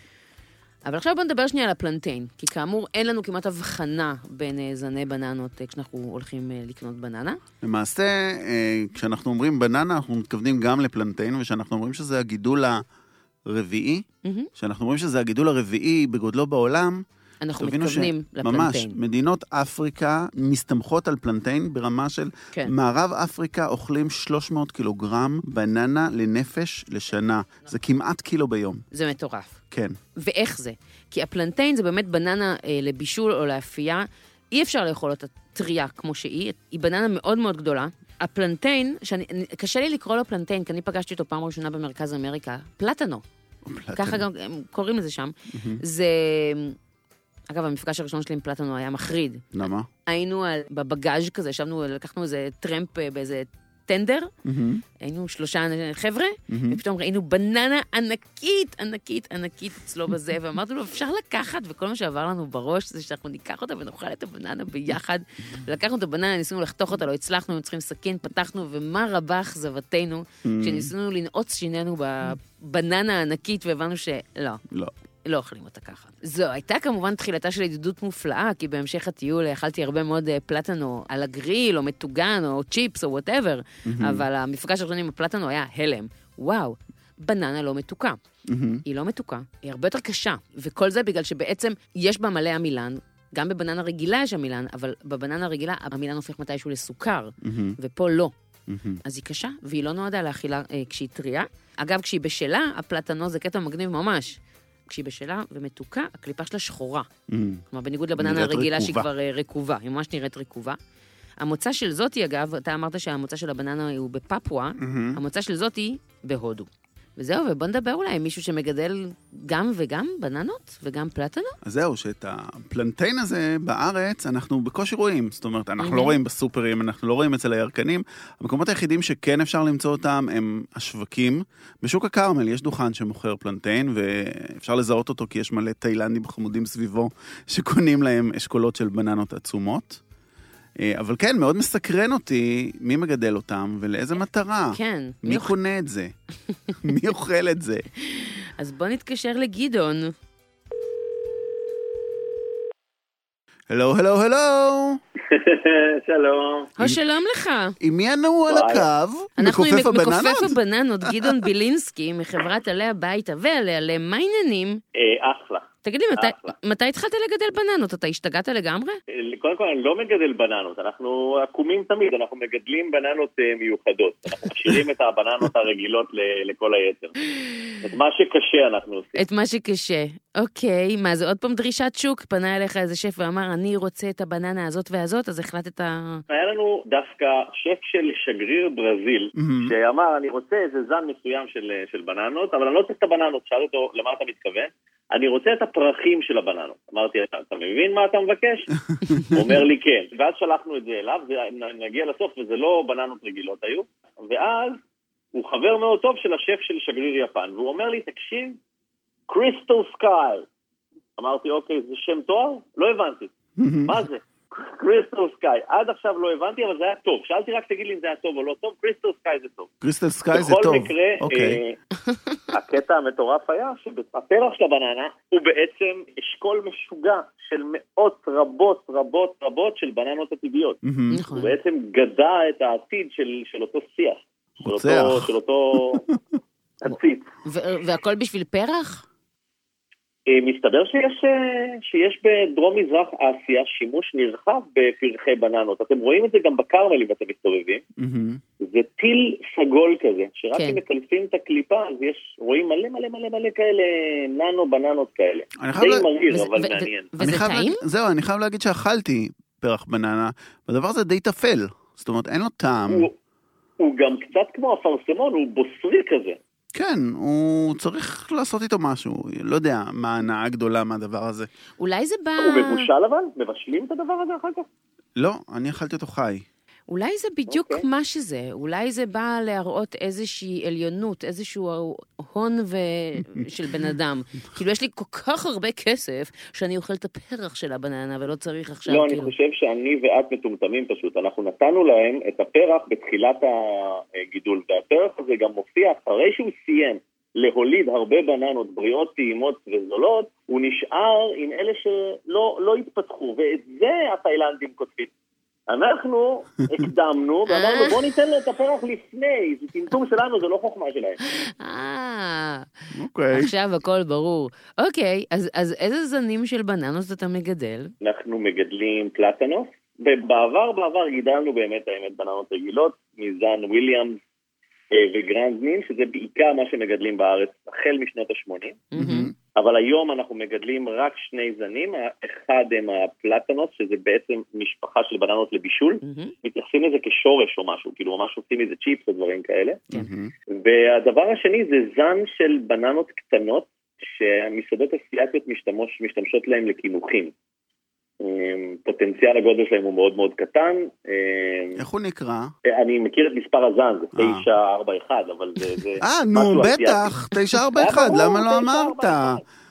אבל עכשיו בוא נדבר שנייה על הפלנטיין, כי כאמור אין לנו כמעט הבחנה בין אה, זני בננות אה, כשאנחנו הולכים אה, לקנות בננה. למעשה, כשאנחנו אומרים בננה, אנחנו מתכוונים גם לפלנטיין, וכשאנחנו אומרים שזה הגידול הרביעי. כשאנחנו אומרים שזה הגידול הרביעי בגודלו בעולם, אנחנו מתכוונים ממש, לפלנטיין. מדינות אפריקה מסתמכות על פלנטיין ברמה של... כן. מערב אפריקה אוכלים 300 קילוגרם בננה לנפש לשנה. זה כמעט קילו ביום. זה מטורף. כן. ואיך זה? כי הפלנטיין זה באמת בננה אה, לבישול או לאפייה. אי אפשר לאכול אותה טריה כמו שהיא, היא בננה מאוד מאוד גדולה. הפלנטיין, שאני, אני- קשה לי לקרוא לו פלנטיין, כי אני פגשתי אותו פעם ראשונה במרכז אמריקה, פלטנו. ככה גם הם קוראים לזה שם. זה... אגב, המפגש הראשון שלי עם פלטנו היה מחריד. למה? היינו על, בבגאז' כזה, ישבנו, לקחנו איזה טרמפ אה, באיזה טנדר, מהמם. היינו שלושה חבר'ה, מהמם. ופתאום ראינו בננה ענקית, ענקית, ענקית אצלו בזה, ואמרנו לו, אפשר לקחת, וכל מה שעבר לנו בראש זה שאנחנו ניקח אותה ונאכל את הבננה ביחד. ולקחנו את הבננה, ניסינו לחתוך אותה, לא הצלחנו, היינו צריכים סכין, פתחנו, ומה רבה אכזבתנו, כשניסינו לנעוץ שינינו בבננה הענקית, והבנו שלא, לא. לא אוכלים אותה ככה. זו הייתה כמובן תחילתה של ידידות מופלאה, כי בהמשך הטיול אכלתי הרבה מאוד אה, פלטנו על הגריל, או מטוגן, או צ'יפס, או whatever, אבל המפגש הראשון עם הפלטנו היה הלם. וואו, בננה לא מתוקה. מהמם. היא לא מתוקה, היא הרבה יותר קשה. וכל זה בגלל שבעצם יש בה מלא עמילן, גם בבננה רגילה יש עמילן, אבל בבננה רגילה העמילן הופך מתישהו לסוכר, מהמם. ופה לא. מהמם. אז היא קשה, והיא לא נועדה לאכילה אה, כשהיא טריה. אגב, כשהיא בשלה, הפלטנו זה קטע מגניב ממש. כשהיא בשלה ומתוקה, הקליפה שלה שחורה. מהמם. כלומר, בניגוד לבננה הרגילה שהיא. כבר אה, רקובה, היא ממש נראית רקובה. המוצא של זאתי, אגב, אתה אמרת שהמוצא של הבננה הוא בפפואה, מהמם. המוצא של זאתי בהודו. וזהו, ובוא נדבר אולי עם מישהו שמגדל גם וגם בננות וגם פלטנות. אז זהו, שאת הפלנטיין הזה בארץ אנחנו בקושי רואים. זאת אומרת, אנחנו מהמם. לא רואים בסופרים, אנחנו לא רואים אצל הירקנים. המקומות היחידים שכן אפשר למצוא אותם הם השווקים. בשוק הכרמל יש דוכן שמוכר פלנטיין, ואפשר לזהות אותו כי יש מלא תאילנדים חמודים סביבו שקונים להם אשכולות של בננות עצומות. אה, אבל כן, מאוד מסקרן אותי מי מגדל אותם ולאיזה מטרה. כן. מי. קונה את זה? [laughs] מי אוכל את זה? אז בוא נתקשר לגדעון. הלו, הלו, הלו! [laughs] שלום. או שלום לך. עם מי אנו על. הקו? אנחנו עם מכופף הבננות? מכופף הבננות, גדעון [laughs] בילינסקי, מחברת עלי הביתה ועלי עלי, מה העניינים? אה, אחלה. תגיד לי, מתי- אחלה. מתי התחלת לגדל בננות? אתה השתגעת לגמרי? אה, קודם כל, אני לא מגדל בננות, אנחנו עקומים תמיד, אנחנו מגדלים בננות אה, מיוחדות. אנחנו משאירים את הבננות הרגילות ל- לכל היתר. את מה שקשה אנחנו עושים. את מה שקשה. אוקיי, מה זה עוד פעם דרישת שוק? פנה אליך איזה שף ואמר, אני רוצה את הבננה הזאת והזאת, אז החלטת... היה לנו דווקא שף של שגריר ברזיל. שאמר, אני רוצה איזה זן מסוים של, של בננות, אבל אני לא צריך את הבננות. שאלתי אותו, למה אתה מתכוון? אני רוצה את הפרחים של הבננות. אמרתי, אתה, מבין מה אתה מבקש? הוא אומר לי כן. ואז שלחנו את זה אליו, נ- נגיע לסוף, וזה לא בננות רגילות היו. ואז הוא חבר מאוד טוב של השף של שגריר יפן, והוא אומר לי, תקשיב, קריסטל סקאי. אמרתי, אוקיי, זה שם תואר? לא הבנתי. מה זה? קריסטל סקאי. עד עכשיו לא הבנתי, אבל זה היה טוב. שאלתי רק, תגיד לי אם זה היה טוב או לא טוב, קריסטל סקאי זה טוב. קריסטל סקאי זה טוב. מקרה, אוקיי. אה, הקטע המטורף היה שהפרח של הבננה הוא בעצם אשכול משוגע של מאות רבות רבות רבות של בננות עתידיות. נכון. הוא בעצם גדע את העתיד של, של אותו שיח. של רוצח. אותו, של אותו [laughs] עציץ. והכל בשביל פרח? אה, מסתבר שיש, אה, שיש בדרום מזרח אסיה שימוש נרחב בפרחי בננות. אתם רואים את זה גם בכרמל אם אתם מסתובבים. מהמם. זה טיל סגול כזה, שרק כן. אם מקלפים את הקליפה, אז יש, רואים מלא מלא מלא מלא כאלה ננו בננות כאלה. די לה- מריר, וזה- אבל ו- ו- מעניין. וזה אני חייב טעים? להגיד- זהו, אני חייב להגיד שאכלתי פרח בננה, והדבר הזה די טפל. זאת אומרת, אין לו טעם. הוא- הוא גם קצת כמו אפרסמון, הוא בוסרי כזה. כן, הוא צריך לעשות איתו משהו. לא יודע מה ההנאה הגדולה מהדבר הזה. אולי זה בא... הוא מבושל אבל? מבשלים את הדבר הזה אחר כך? לא, אני אכלתי אותו חי. אולי זה בדיוק אוקיי. מה שזה, אולי זה בא להראות איזושהי עליונות, איזשהו הון ו... [laughs] של בן אדם. כאילו, יש לי כל כך הרבה כסף, שאני אוכל את הפרח של הבננה, ולא צריך עכשיו, לא, אני כאילו... חושב שאני ואת מטומטמים פשוט. אנחנו נתנו להם את הפרח בתחילת הגידול, והפרח הזה גם מופיע אחרי שהוא סיים להוליד הרבה בננות בריאות, טעימות וזולות, הוא נשאר עם אלה שלא לא התפתחו, ואת זה התאילנדים כותבים. אנחנו [laughs] הקדמנו ואמרנו בוא ניתן לו את הפרח לפני, זה טמטום שלנו, זה לא חוכמה שלהם. [laughs] אה, אוקיי. עכשיו הכל ברור. אוקיי, אז, אז איזה זנים של בננות אתה מגדל? אנחנו מגדלים פלטנוס. בעבר, בעבר גידלנו באמת האמת בננות רגילות, מזן וויליאמס אה, וגרנד ניין, שזה בעיקר מה שמגדלים בארץ החל משנות ה-80. אבל היום אנחנו מגדלים רק שני זנים, האחד הם הפלטנוס, שזה בעצם משפחה של בננות לבישול. מהמם. מתייחסים לזה כשורש או משהו, כאילו ממש עושים מזה צ'יפס או דברים כאלה. מהמם. והדבר השני זה זן של בננות קטנות, שהמסעדות אסיאתיות משתמש, משתמשות להם לקינוחים. אמ, פוטנציאל הגודל שלהם הוא מאוד מאוד קטן. אמ, איך הוא נקרא? אני מכיר את מספר הזן, זה אה. 941, אבל זה... אה, נו. בטח, 941, היה ברור, למה לא אמרת? 941.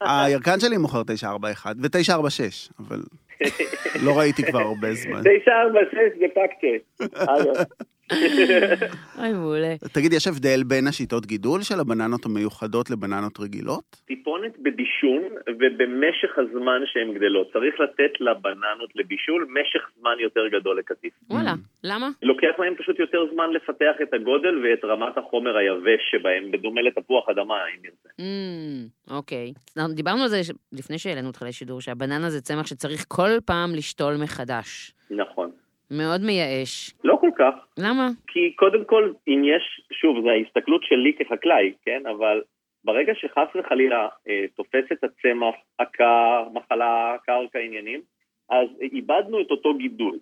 הירקן שלי מוכר 941 ו-946, אבל [laughs] לא ראיתי כבר הרבה זמן. 946 זה פקצ'ה. [laughs] [laughs] אוי, מעולה. תגיד, יש הבדל בין השיטות גידול של הבננות המיוחדות לבננות רגילות? טיפונת בבישול ובמשך הזמן שהן גדלות. צריך לתת לבננות לבישול משך זמן יותר גדול לקטיף. וואלה, למה? לוקח להם פשוט יותר זמן לפתח את הגודל ואת רמת החומר היבש שבהם, בדומה לתפוח אדמה, אם נרצה. Mm, אוקיי. אנחנו דיברנו על זה לפני שהעלינו אותך לשידור, שהבננה זה צמח שצריך כל פעם לשתול מחדש. נכון. מאוד מייאש. לא כל כך, למה? כי קודם כל, אם יש, שוב, זו ההסתכלות שלי כחקלאי, כן? אבל ברגע שחס וחלילה אה, תופס את הצמח, עקה, מחלה, קרקע, עניינים, אז איבדנו את אותו גידול.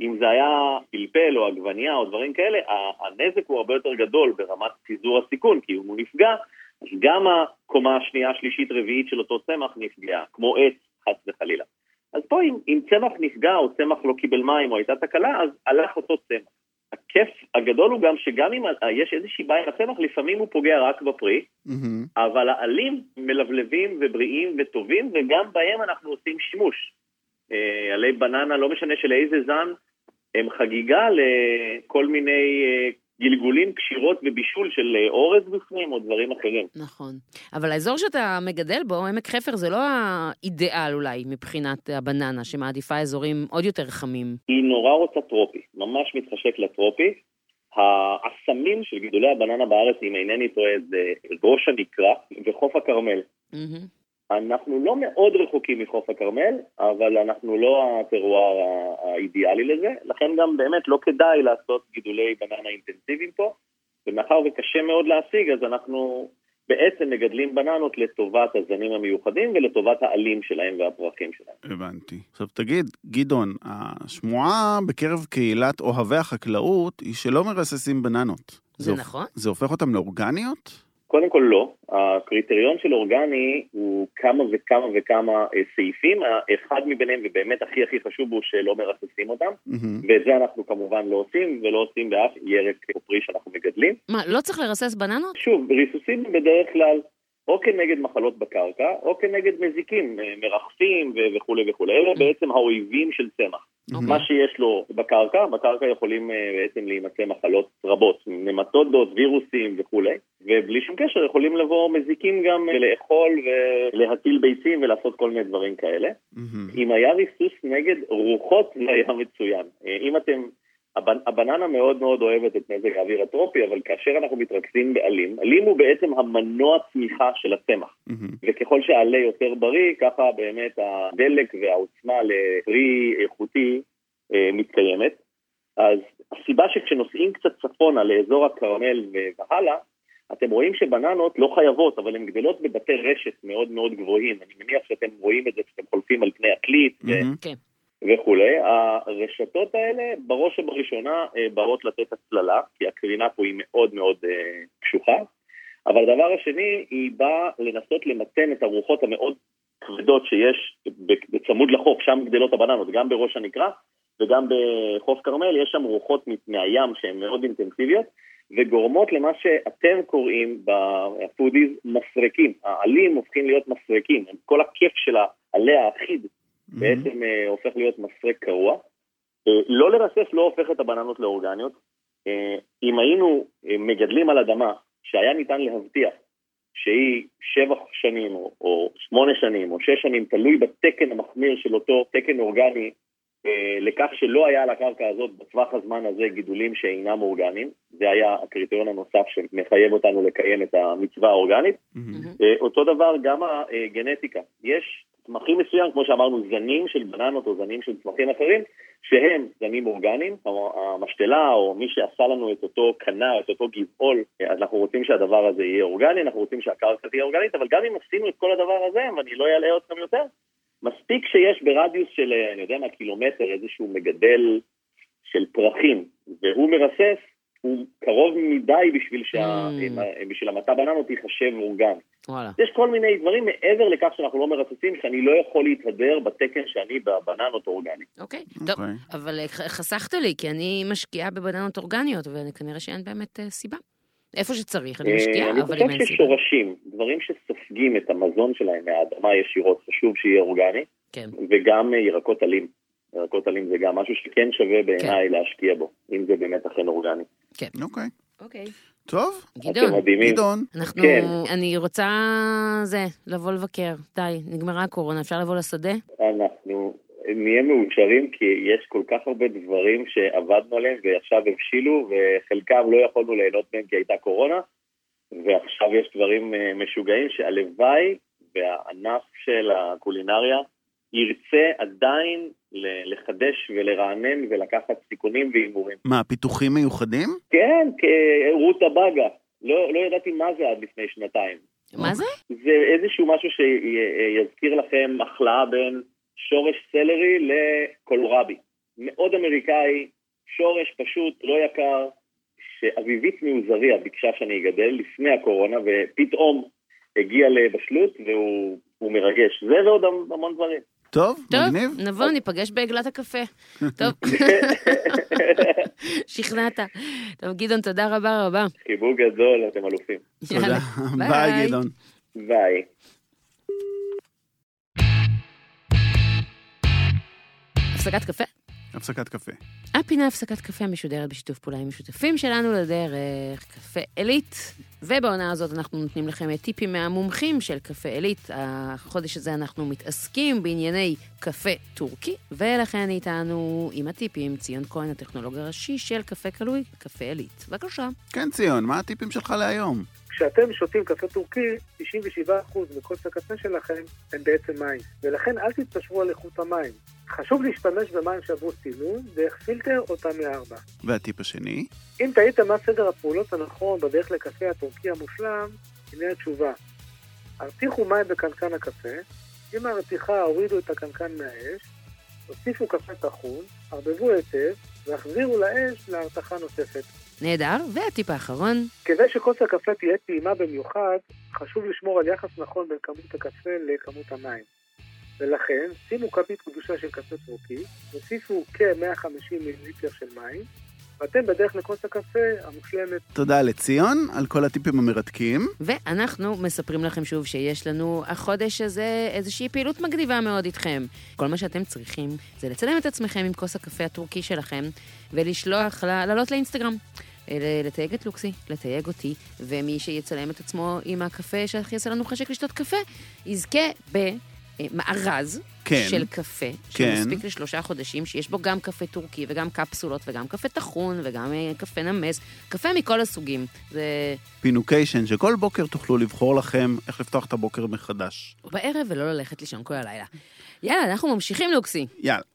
אם זה היה פלפל או עגבנייה או דברים כאלה, הנזק הוא הרבה יותר גדול ברמת פיזור הסיכון, כי אם הוא נפגע, אז גם הקומה השנייה, שלישית, רביעית של אותו צמח נפגעה, כמו עץ, חס וחלילה. אז פה אם, אם צמח נפגע או צמח לא קיבל מים או הייתה תקלה, אז הלך אותו צמח. הכיף הגדול הוא גם שגם אם יש איזושהי בעיה לצמח, לפעמים הוא פוגע רק בפרי, מהמם. אבל העלים מלבלבים ובריאים וטובים, וגם בהם אנחנו עושים שימוש. אה, עלי בננה, לא משנה של איזה זן, הם חגיגה לכל מיני אה, גלגולים, קשירות ובישול של אה, אורז בפנים או דברים אחרים. נכון. אבל האזור שאתה מגדל בו, עמק חפר, זה לא האידיאל אולי מבחינת הבננה, שמעדיפה אזורים עוד יותר חמים. היא נורא רוצה טרופי, ממש מתחשק לטרופי. האסמים של גידולי הבננה בארץ, אם אינני טועה, זה ראש הנקרה וחוף הכרמל. מהמם. אנחנו לא מאוד רחוקים מחוף הכרמל, אבל אנחנו לא הטרואר האידיאלי לזה, לכן גם באמת לא כדאי לעשות גידולי בננה אינטנסיביים פה, ומאחר וקשה מאוד להשיג, אז אנחנו בעצם מגדלים בננות לטובת הזנים המיוחדים ולטובת העלים שלהם והפרחים שלהם. הבנתי. עכשיו תגיד, גדעון, השמועה בקרב קהילת אוהבי החקלאות היא שלא מרססים בננות. זה הופ- נכון? זה הופך אותם לאורגניות? קודם כל לא, הקריטריון של אורגני הוא כמה וכמה וכמה אה, סעיפים, האחד מביניהם ובאמת הכי הכי חשוב הוא שלא מרססים אותם, מהמם. ואת זה אנחנו כמובן לא עושים ולא עושים באף ירק או פרי שאנחנו מגדלים. מה, לא צריך לרסס בננות? שוב, ריסוסים בדרך כלל או כנגד מחלות בקרקע, או כנגד מזיקים, אה, מרחפים וכולי וכולי. אלה בעצם האויבים של צמח. אוקיי. מה שיש לו בקרקע, בקרקע יכולים אה, בעצם להימצא מחלות רבות, נמטודות, וירוסים וכולי, ובלי שום קשר יכולים לבוא מזיקים גם לאכול ולהטיל ביצים ולעשות כל מיני דברים כאלה. מהמם. אם היה ריסוס נגד רוחות זה היה מצוין. אה, אם אתם, הבנ, הבננה מאוד מאוד אוהבת את מזג האוויר הטרופי, אבל כאשר אנחנו מתרכזים בעלים, עלים הוא בעצם המנוע צמיחה של הצמח. מהמם. וככל שהעלה יותר בריא, ככה באמת הדלק והעוצמה לפרי איכותי אה, מתקיימת. אז הסיבה שכשנוסעים קצת צפונה לאזור הכרמל והלאה, אתם רואים שבננות לא חייבות, אבל הן גדלות בבתי רשת מאוד מאוד גבוהים. אני מניח שאתם רואים את זה כשאתם חולפים על פני עתלית ו- מהמם. כן. וכולי. הרשתות האלה בראש ובראשונה אה, באות לתת הצללה, כי הקרינה פה היא מאוד מאוד אה, קשוחה. אבל הדבר השני, היא באה לנסות למתן את הרוחות המאוד כבדות שיש בצמוד לחוף, שם גדלות הבננות, גם בראש הנקרה וגם בחוף כרמל, יש שם רוחות מהים שהן מאוד אינטנסיביות, וגורמות למה שאתם קוראים בפודיז מסרקים. העלים הופכים להיות מסרקים, כל הכיף של העלה האחיד בעצם אה, הופך להיות מסרק קרוע. אה, לא לרסס לא הופך את הבננות לאורגניות. אה, אם היינו מגדלים על אדמה שהיה ניתן להבטיח שהיא שבע שנים או, שמונה שנים או שש שנים, תלוי בתקן המחמיר של אותו תקן אורגני, לכך שלא היה על הקרקע הזאת בטווח הזמן הזה גידולים שאינם אורגניים, זה היה הקריטריון הנוסף שמחייב אותנו לקיים את המצווה האורגנית. אה, אותו דבר גם הגנטיקה. יש צמחים מסוים, כמו שאמרנו, זנים של בננות או זנים של צמחים אחרים, שהם זנים אורגניים, או המשתלה או מי שעשה לנו את אותו קנה, את אותו גבעול, אז אנחנו רוצים שהדבר הזה יהיה אורגני, אנחנו רוצים שהקרקע תהיה אורגנית, אבל גם אם עשינו את כל הדבר הזה, ואני לא אלאה אתכם יותר, מספיק שיש ברדיוס של, אה, אני יודע מה, קילומטר, איזשהו מגדל של פרחים, והוא מרסס, הוא קרוב מדי בשביל, שה... Mm. אה, בשביל המטע בננות ייחשב אורגני. וואלה. יש כל מיני דברים מעבר לכך שאנחנו לא מרססים, שאני לא יכול להתהדר בתקן שאני בבננות אורגני. אוקיי. טוב, אוקיי. אבל חסכת לי, כי אני משקיעה בבננות אורגניות, וכנראה שאין באמת אה, סיבה. איפה שצריך, אני אה, משקיעה, אני אבל חושב אם אין סיבה. ששורשים, דברים שסופגים את המזון שלהם מהאדמה ישירות, חשוב שיהיה אורגני, כן. וגם ירקות עלים. ירקות עלים זה גם משהו שכן שווה בעיניי להשקיע בו, אם זה באמת אכן אורגני. כן. אוקיי. אוקיי. טוב, גדעון, מדהימים. גדעון. אנחנו, כן. אני רוצה, זה, לבוא לבקר. די, נגמרה הקורונה, אפשר לבוא לשדה? אנחנו נהיה מאושרים כי יש כל כך הרבה דברים שעבדנו עליהם ועכשיו הבשילו וחלקם לא יכולנו ליהנות מהם כי הייתה קורונה ועכשיו יש דברים אה, משוגעים שהלוואי והענף של הקולינריה ירצה עדיין לחדש ולרענן ולקחת סיכונים והימורים. מה, פיתוחים מיוחדים? כן, כרות הבאגה. לא, לא ידעתי מה זה עד לפני שנתיים. מה זה? זה איזשהו משהו שיזכיר לכם החלאה בין שורש סלרי לקולרבי. מאוד אמריקאי, שורש פשוט לא יקר, שאביבית מעוזריה ביקשה שאני אגדל לפני הקורונה, ופתאום הגיע לבשלות והוא הוא מרגש. זה ועוד המון דברים. טוב, טוב, מגניב. נבוא, ניפגש בעגלת הקפה. טוב, [laughs] שכנעת. טוב, גדעון, תודה רבה רבה. חיבוק גדול, אתם אלופים. תודה. ביי, גדעון. ביי. הפסקת קפה? הפסקת קפה. הפינה הפסקת קפה משודרת בשיתוף פעולה עם משותפים שלנו לדרך, קפה עילית. ובעונה הזאת אנחנו נותנים לכם טיפים מהמומחים של קפה עילית. החודש הזה אנחנו מתעסקים בענייני קפה טורקי, ולכן איתנו עם הטיפים ציון כהן, הטכנולוג הראשי של קפה קלוי, קפה עילית. בבקשה. כן, ציון, מה הטיפים שלך להיום? כשאתם שותים קפה טורקי, 97% מכוס הקפה שלכם הם בעצם מים, ולכן אל תתפשרו על איכות המים. חשוב להשתמש במים שעברו סינון דרך פילטר או תמי 4. והטיפ השני? אם תהיתם מה סדר הפעולות הנכון בדרך לקפה הטורקי המושלם, הנה התשובה. הרתיחו מים בקנקן הקפה, עם הרתיחה הורידו את הקנקן מהאש, הוסיפו קפה טחון, ערבבו היטב, והחזירו לאש להרתחה נוספת. נהדר. והטיפ האחרון, כדי שכוס הקפה תהיה טעימה במיוחד, חשוב לשמור על יחס נכון בין כמות הקפה לכמות המים. ולכן, שימו כפית קדושה של קפה טורקי, תוסיפו כ-150 מיליליטר של מים, ואתם בדרך לכוס הקפה המושלמת. תודה לציון על כל הטיפים המרתקים. ואנחנו מספרים לכם שוב שיש לנו החודש הזה איזושהי פעילות מגניבה מאוד איתכם. כל מה שאתם צריכים זה לצלם את עצמכם עם כוס הקפה הטורקי שלכם, ולשלוח, לעלות לאינסטגרם. לתייג את לוקסי, לתייג אותי, ומי שיצלם את עצמו עם הקפה שהכי יעשה לנו חשק לשתות קפה, יזכה במארז כן. של קפה, כן. שמספיק לשלושה חודשים, שיש בו גם קפה טורקי וגם קפסולות וגם קפה טחון וגם אה, קפה נמס, קפה מכל הסוגים. זה פינוקיישן, שכל בוקר תוכלו לבחור לכם איך לפתוח את הבוקר מחדש. בערב ולא ללכת לישון כל הלילה. יאללה, אנחנו ממשיכים, לוקסי. יאללה.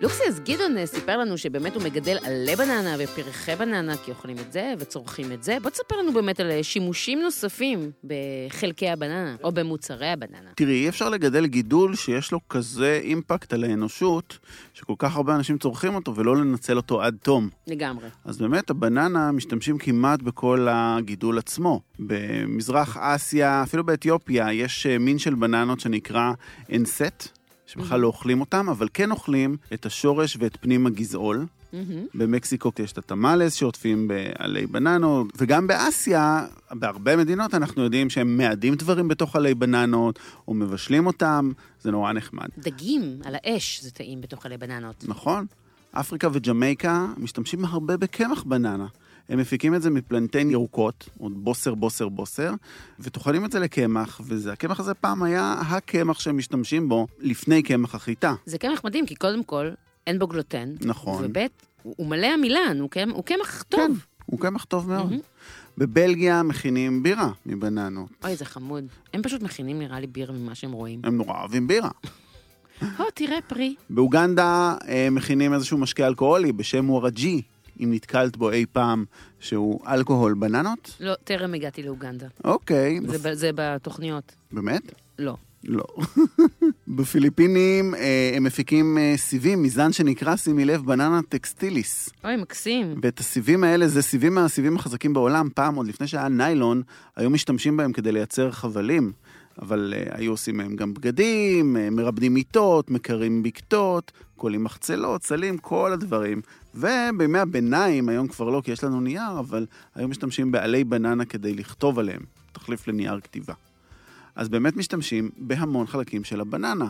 לוקסי, אז גדעון אה, סיפר לנו שבאמת הוא מגדל עלי בננה ופרחי בננה, כי אוכלים את זה וצורכים את זה. בוא תספר לנו באמת על אה, שימושים נוספים בחלקי הבננה, או במוצרי הבננה. תראי, אי אפשר לגדל גידול שיש לו כזה אימפקט על האנושות, שכל כך הרבה אנשים צורכים אותו, ולא לנצל אותו עד תום. לגמרי. אז באמת, הבננה משתמשים כמעט בכל הגידול עצמו. במזרח אסיה, אפילו באתיופיה, יש אה, מין של בננות שנקרא אנסט, שבכלל לא אוכלים אותם, אבל כן אוכלים את השורש ואת פנים הגזעול. במקסיקו יש את התמלס שעוטפים בעלי בננות, וגם באסיה, בהרבה מדינות אנחנו יודעים שהם מאדים דברים בתוך עלי בננות, או מבשלים אותם, זה נורא נחמד. דגים על האש זה טעים בתוך עלי בננות. נכון? אפריקה וג'מייקה משתמשים הרבה בקמח בננה. הם מפיקים את זה מפלנטיין ירוקות, עוד בוסר, בוסר, בוסר, וטוחנים את זה לקמח, והקמח הזה פעם היה הקמח שהם משתמשים בו לפני קמח החיטה. זה קמח מדהים, כי קודם כל, אין בו גלוטן. נכון. וב' הוא הוא מלא עמילן, הוא קמח- הוא קמח טוב. הוא קמח טוב מאוד. מהמם. בבלגיה מכינים בירה מבננות. אוי, זה חמוד. הם פשוט מכינים, נראה לי, בירה ממה שהם רואים. הם נורא אוהבים בירה. [laughs] או, תראה פרי. באוגנדה אה, מכינים איזשהו משקה אלכוהולי בשם ווארג'י, אם נתקלת בו אי פעם, שהוא אלכוהול בננות. לא, טרם הגעתי לאוגנדה. אוקיי, זה ב- זה בתוכניות. באמת? לא. לא. [laughs] בפיליפינים אה, הם מפיקים אה, סיבים מזן שנקרא, שימי לב, בננה טקסטיליס. אוי, מקסים. ואת הסיבים האלה, זה סיבים מהסיבים החזקים בעולם. פעם, עוד לפני שהיה ניילון, היו משתמשים בהם כדי לייצר חבלים. אבל uh, היו עושים מהם גם בגדים, uh, מרבדים מיטות, מקרים בקתות, קולים מחצלות, סלים, כל הדברים. ובימי הביניים, היום כבר לא, כי יש לנו נייר, אבל היו משתמשים בעלי בננה כדי לכתוב עליהם, תחליף לנייר כתיבה. אז באמת משתמשים בהמון חלקים של הבננה.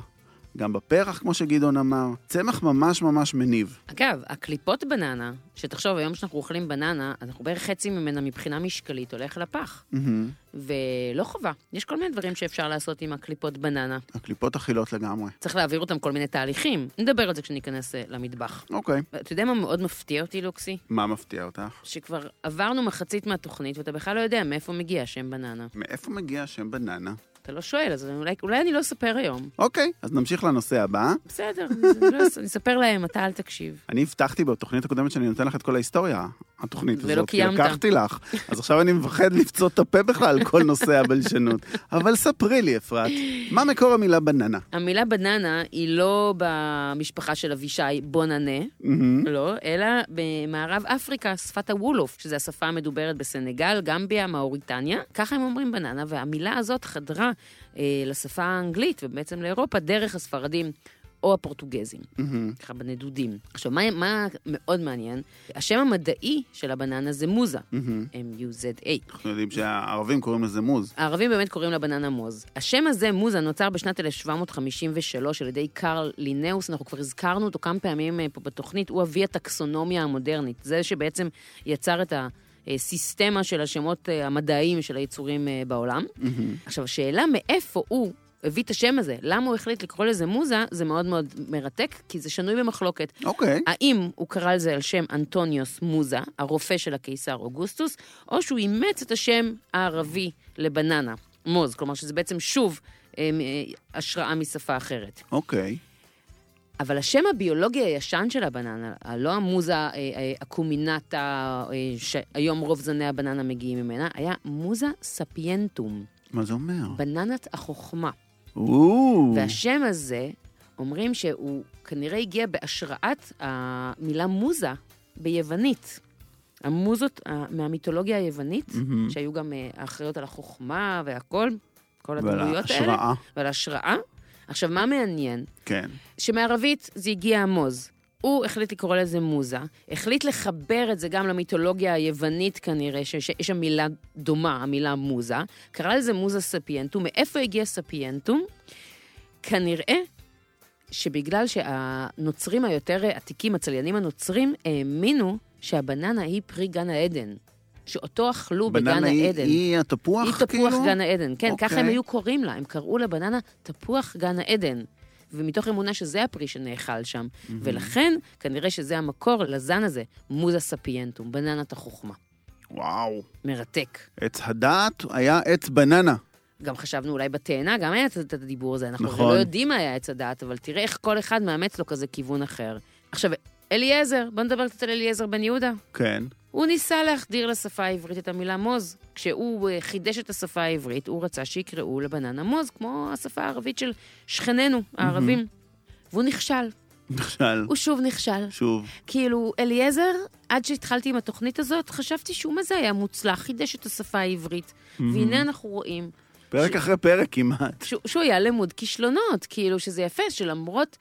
גם בפרח, כמו שגדעון אמר. צמח ממש ממש מניב. אגב, הקליפות בננה, שתחשוב, היום שאנחנו אוכלים בננה, אנחנו בערך חצי ממנה מבחינה משקלית הולך לפח. מהמם. ולא חובה. יש כל מיני דברים שאפשר לעשות עם הקליפות בננה. הקליפות אכילות לגמרי. צריך להעביר אותם כל מיני תהליכים. נדבר על זה כשניכנס אה, למטבח. אוקיי. אתה יודע מה מאוד מפתיע אותי, לוקסי? מה מפתיע אותך? שכבר עברנו מחצית מהתוכנית ואתה בכלל לא יודע מאיפה מגיע השם בננה. מאיפה מגיע השם בננה? אתה לא שואל, אז אולי, אולי אני לא אספר היום. אוקיי, אז נמשיך לנושא הבא. בסדר, אני, לא, אס- אני אספר להם, אתה אל תקשיב. אני הבטחתי בתוכנית הקודמת שאני נותן לך את כל ההיסטוריה, התוכנית ולא הזאת. כי קיימת. לקחתי לך. אז עכשיו אני מפחד לפצות את הפה בכלל על כל נושא הבלשנות. אבל ספרי לי, אפרת, מה מקור המילה בננה? המילה בננה היא לא במשפחה של אבישי בוננה, מהמם. לא, אלא במערב אפריקה, שפת הוולוף, שזו השפה המדוברת בסנגל, גמביה, מאוריטניה. ככה הם אומרים בננה, והמילה הזאת חדרה אה, לשפה האנגלית ובעצם לאירופה דרך הספרדים. או הפורטוגזים, מהמם. ככה בנדודים. עכשיו, מה, מה מאוד מעניין? השם המדעי של הבננה זה מוזה. M-U-Z-A. אנחנו יודעים שהערבים קוראים לזה מוז. הערבים באמת קוראים לה בננה מוז. השם הזה, מוזה, נוצר בשנת 1753 על ידי קרל לינאוס, אנחנו כבר הזכרנו אותו כמה פעמים אה, פה בתוכנית, הוא אבי הטקסונומיה המודרנית. זה שבעצם יצר את הסיסטמה של השמות אה, המדעיים של היצורים אה, בעולם. מהמם. עכשיו, השאלה מאיפה הוא הביא את השם הזה, למה הוא החליט לקרוא לזה מוזה, זה מאוד מאוד מרתק, כי זה שנוי במחלוקת. אוקיי. האם הוא קרא לזה על שם אנטוניוס מוזה, הרופא של הקיסר אוגוסטוס, או שהוא אימץ את השם הערבי לבננה, מוז, כלומר שזה בעצם שוב אה, אה, השראה משפה אחרת. אוקיי. אבל השם הביולוגי הישן של הבננה, הלא המוזה אה, אה, הקומינטה, אה, שהיום רוב זני הבננה מגיעים ממנה, היה מוזה ספיינטום, מה זה אומר? בננת החוכמה. והשם הזה, אומרים שהוא כנראה הגיע בהשראת המילה מוזה ביוונית. המוזות מהמיתולוגיה היוונית, מהמם. שהיו גם אה, האחראיות על החוכמה והכל, כל ועל הדמויות האלה. ההשראה. ועל ההשראה. עכשיו, מה מעניין? כן. שמערבית זה הגיע המוז. הוא החליט לקרוא לזה מוזה, החליט לחבר את זה גם למיתולוגיה היוונית כנראה, שיש שם מילה דומה, המילה מוזה, קרא לזה מוזה ספיינטום. מאיפה הגיע ספיינטום? כנראה שבגלל שהנוצרים היותר עתיקים, הצליינים הנוצרים, האמינו שהבננה היא פרי גן העדן. שאותו אכלו בגן בננה היא- העדן. היא התפוח, היא תפוח כאילו? גן העדן, כן, ככה הם אוקיי. היו קוראים לה, הם קראו לבננה תפוח גן העדן. ומתוך אמונה שזה הפרי שנאכל שם. ולכן, כנראה שזה המקור לזן הזה, מוזה ספיינטום, בננת החוכמה. וואו. מרתק. עץ הדעת היה עץ בננה. גם חשבנו אולי בתאנה, גם היה את הדיבור הזה. אנחנו. נכון. לא יודעים מה היה עץ הדעת, אבל תראה איך כל אחד מאמץ לו כזה כיוון אחר. עכשיו, אליעזר, בוא נדבר קצת על אליעזר בן יהודה. כן. הוא ניסה להחדיר לשפה העברית את המילה מוז. כשהוא אה, חידש את השפה העברית, הוא רצה שיקראו לבננה מוז, כמו השפה הערבית של שכנינו, הערבים. והוא נכשל, נכשל. הוא שוב נכשל. שוב. כאילו, אליעזר, עד שהתחלתי עם התוכנית הזאת, חשבתי שהוא מה זה היה מוצלח, חידש את השפה העברית. והנה אנחנו רואים פרק אחרי פרק כמעט. שהוא, שהוא היה למוד כישלונות, כאילו שזה יפה, שלמרות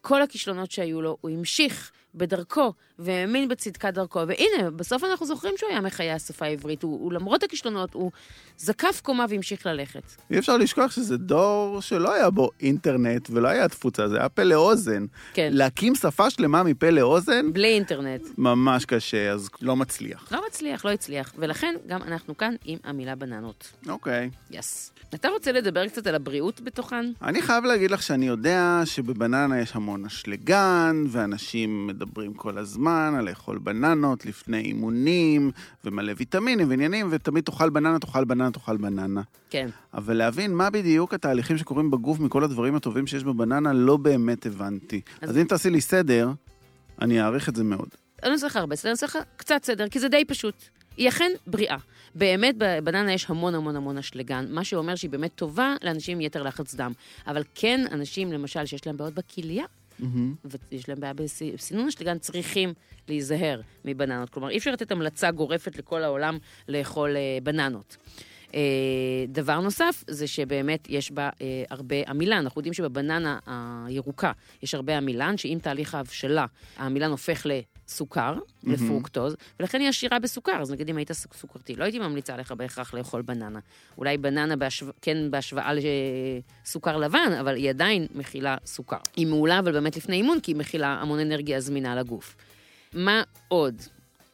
כל הכישלונות שהיו לו, הוא המשיך בדרכו והאמין בצדקת דרכו. והנה, בסוף אנחנו זוכרים שהוא היה מחיי השפה העברית. הוא, הוא למרות הכישלונות, הוא זקף קומה והמשיך ללכת. אי אפשר לשכוח שזה דור שלא היה בו אינטרנט ולא היה תפוצה, זה היה פה לאוזן. כן, להקים שפה שלמה מפה לאוזן, בלי אינטרנט. ממש קשה, אז לא מצליח. לא מצליח, לא הצליח. ולכן גם אנחנו כאן עם המילה בננות. אוקיי. יס. אתה רוצה לדבר קצת על הבריאות בתוכן? אני חייב להגיד לך שאני יודע שבבננה יש המון אשלגן, ואנשים מדברים כל הזמן על לאכול בננות לפני אימונים, ומלא ויטמינים ועניינים, ותמיד תאכל בננה, תאכל בננה, תאכל בננה. כן. אבל להבין מה בדיוק התהליכים שקורים בגוף מכל הדברים הטובים שיש בבננה, לא באמת הבנתי. אז, אז- אם תעשי לי סדר, אני אעריך את זה מאוד. אני לא צריך הרבה סדר, אני צריך קצת סדר, כי זה די פשוט. היא אכן בריאה. באמת, בבננה יש המון המון המון אשלגן, מה שאומר שהיא באמת טובה לאנשים עם יתר לחץ דם. אבל כן, אנשים, למשל, שיש להם בעיות בכליה, ויש להם בעיה בסינון אשלגן, צריכים להיזהר מבננות. כלומר, אי אפשר לתת המלצה גורפת לכל העולם לאכול אה, בננות. אה, דבר נוסף, זה שבאמת יש בה אה, הרבה עמילן. אנחנו יודעים שבבננה הירוקה יש הרבה עמילן, שאם תהליך ההבשלה, העמילן הופך סוכר, לפרוקטוז, ולכן היא עשירה בסוכר. אז נגיד אם היית סוכרתי, לא הייתי ממליצה לך בהכרח לאכול בננה. אולי בננה בהשו... כן בהשוואה לסוכר לבן, אבל היא עדיין מכילה סוכר. היא מעולה, אבל באמת לפני אימון, כי היא מכילה המון אנרגיה זמינה לגוף. מה עוד?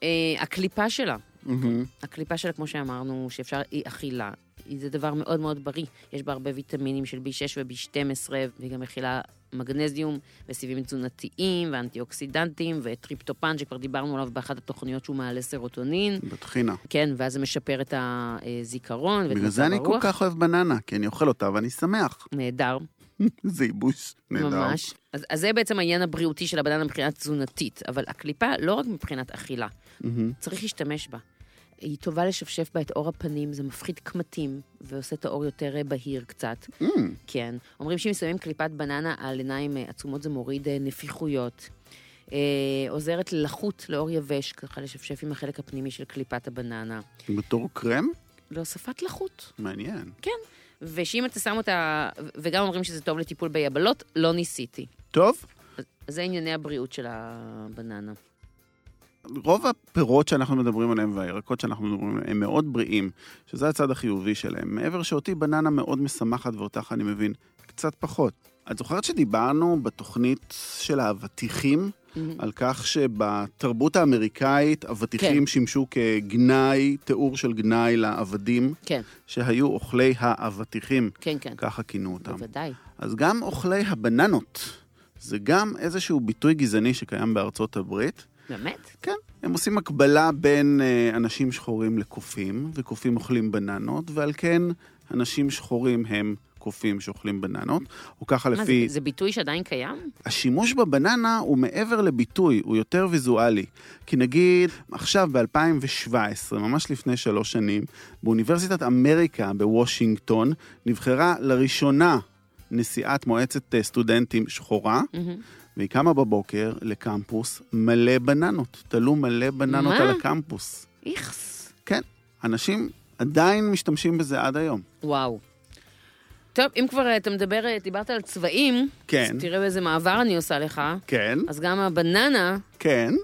אה, הקליפה שלה. מהמם. הקליפה שלה, כמו שאמרנו, שאפשר, היא אכילה. זה דבר מאוד מאוד בריא. יש בה הרבה ויטמינים של B6 ו-B12, והיא גם מכילה מגנזיום וסיבים תזונתיים ואנטי-אוקסידנטים וטריפטופן, שכבר דיברנו עליו באחת התוכניות שהוא מעלה סרוטונין. בטחינה. כן, ואז זה משפר את הזיכרון ואת בגלל זה אני כל הרוח. כך אוהב בננה, כי אני אוכל אותה ואני שמח. נהדר, [laughs] זה ייבוש נהדר. ממש. אז, אז זה בעצם העניין הבריאותי של הבננה מבחינה תזונתית, אבל הקליפה לא רק מבחינת אכילה, מהמם. צריך להשתמש בה. היא טובה לשפשף בה את אור הפנים, זה מפחית קמטים ועושה את האור יותר אה, בהיר קצת. Mm, כן. אומרים שאם שמים קליפת בננה על עיניים אה, עצומות זה מוריד אה, נפיחויות. אה, עוזרת ללחות לאור יבש, ככה לשפשף עם החלק הפנימי של קליפת הבננה. בתור קרם? להוספת לחות. מעניין. ושאם אתה שם אותה, וגם אומרים שזה טוב לטיפול ביבלות, לא ניסיתי. טוב, זה ענייני הבריאות של הבננה. רוב הפירות שאנחנו מדברים עליהם והירקות שאנחנו מדברים עליהם הם מאוד בריאים, שזה הצד החיובי שלהם. מעבר שאותי בננה מאוד משמחת ואותך אני מבין קצת פחות. את זוכרת שדיברנו בתוכנית של האבטיחים על כך שבתרבות האמריקאית אבטיחים כן. שימשו כגנאי, תיאור של גנאי לעבדים, כן, שהיו אוכלי האבטיחים, כן, כן. ככה כינו אותם. בוודאי. אז גם אוכלי הבננות, זה גם איזשהו ביטוי גזעני שקיים בארצות הברית. באמת? כן, הם עושים הקבלה בין אה, אנשים שחורים לקופים, וקופים אוכלים בננות, ועל כן אנשים שחורים הם קופים שאוכלים בננות, או ככה מה, זה, לפי... זה ביטוי שעדיין קיים? השימוש בבננה הוא מעבר לביטוי, הוא יותר ויזואלי. כי נגיד, עכשיו ב-2017, ממש לפני שלוש שנים, באוניברסיטת אמריקה בוושינגטון, נבחרה לראשונה נשיאת מועצת אה, סטודנטים שחורה, מהמם. והיא קמה בבוקר לקמפוס מלא בננות. תלו מלא בננות מה? על הקמפוס. איכס. כן, אנשים עדיין משתמשים בזה עד היום. וואו. טוב, אם כבר אה, אתה מדבר, אה, דיברת על צבעים, כן. אז תראה איזה מעבר אני עושה לך. כן, אז גם הבננה כן.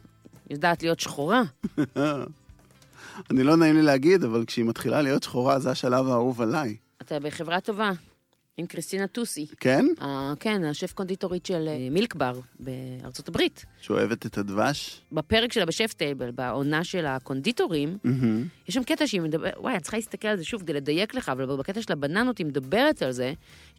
יודעת להיות שחורה. [laughs] אני לא נעים לי להגיד, אבל כשהיא מתחילה להיות שחורה, זה השלב האהוב עליי. אתה בחברה טובה, עם קריסטינה טוסי. כן? אה, כן, השף קונדיטורית של אה, Milk Bar בארצות הברית. שאוהבת את הדבש? בפרק שלה ב Chef's Table, בעונה של הקונדיטורים, מהמם. יש שם קטע שהיא מדברת, וואי, את צריכה להסתכל על זה שוב כדי לדייק לך, אבל בקטע של הבננות היא מדברת על זה,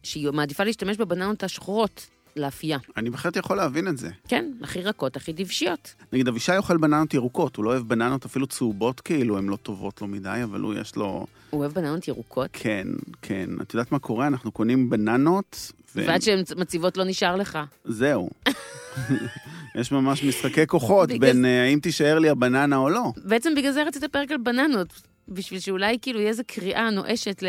שהיא מעדיפה להשתמש בבננות השחורות לאפייה. אני בהחלט יכול להבין את זה. כן, הכי רכות, הכי דבשיות. נגיד, אבישי אוכל בננות ירוקות, הוא לא אוהב בננות אפילו צהובות כאילו, הן לא טובות לו מדי, אבל הוא יש לו... הוא אוהב בננות ירוקות, כן, כן. את יודעת מה קורה? אנחנו קונים בננות, ו... ועד שהן מציבות לא נשאר לך. זהו. [laughs] יש ממש משחקי כוחות בגלל בין אה, האם תישאר לי הבננה או לא. בעצם בגלל זה רצית פרק על בננות, בשביל שאולי כאילו יהיה איזו קריאה נואשת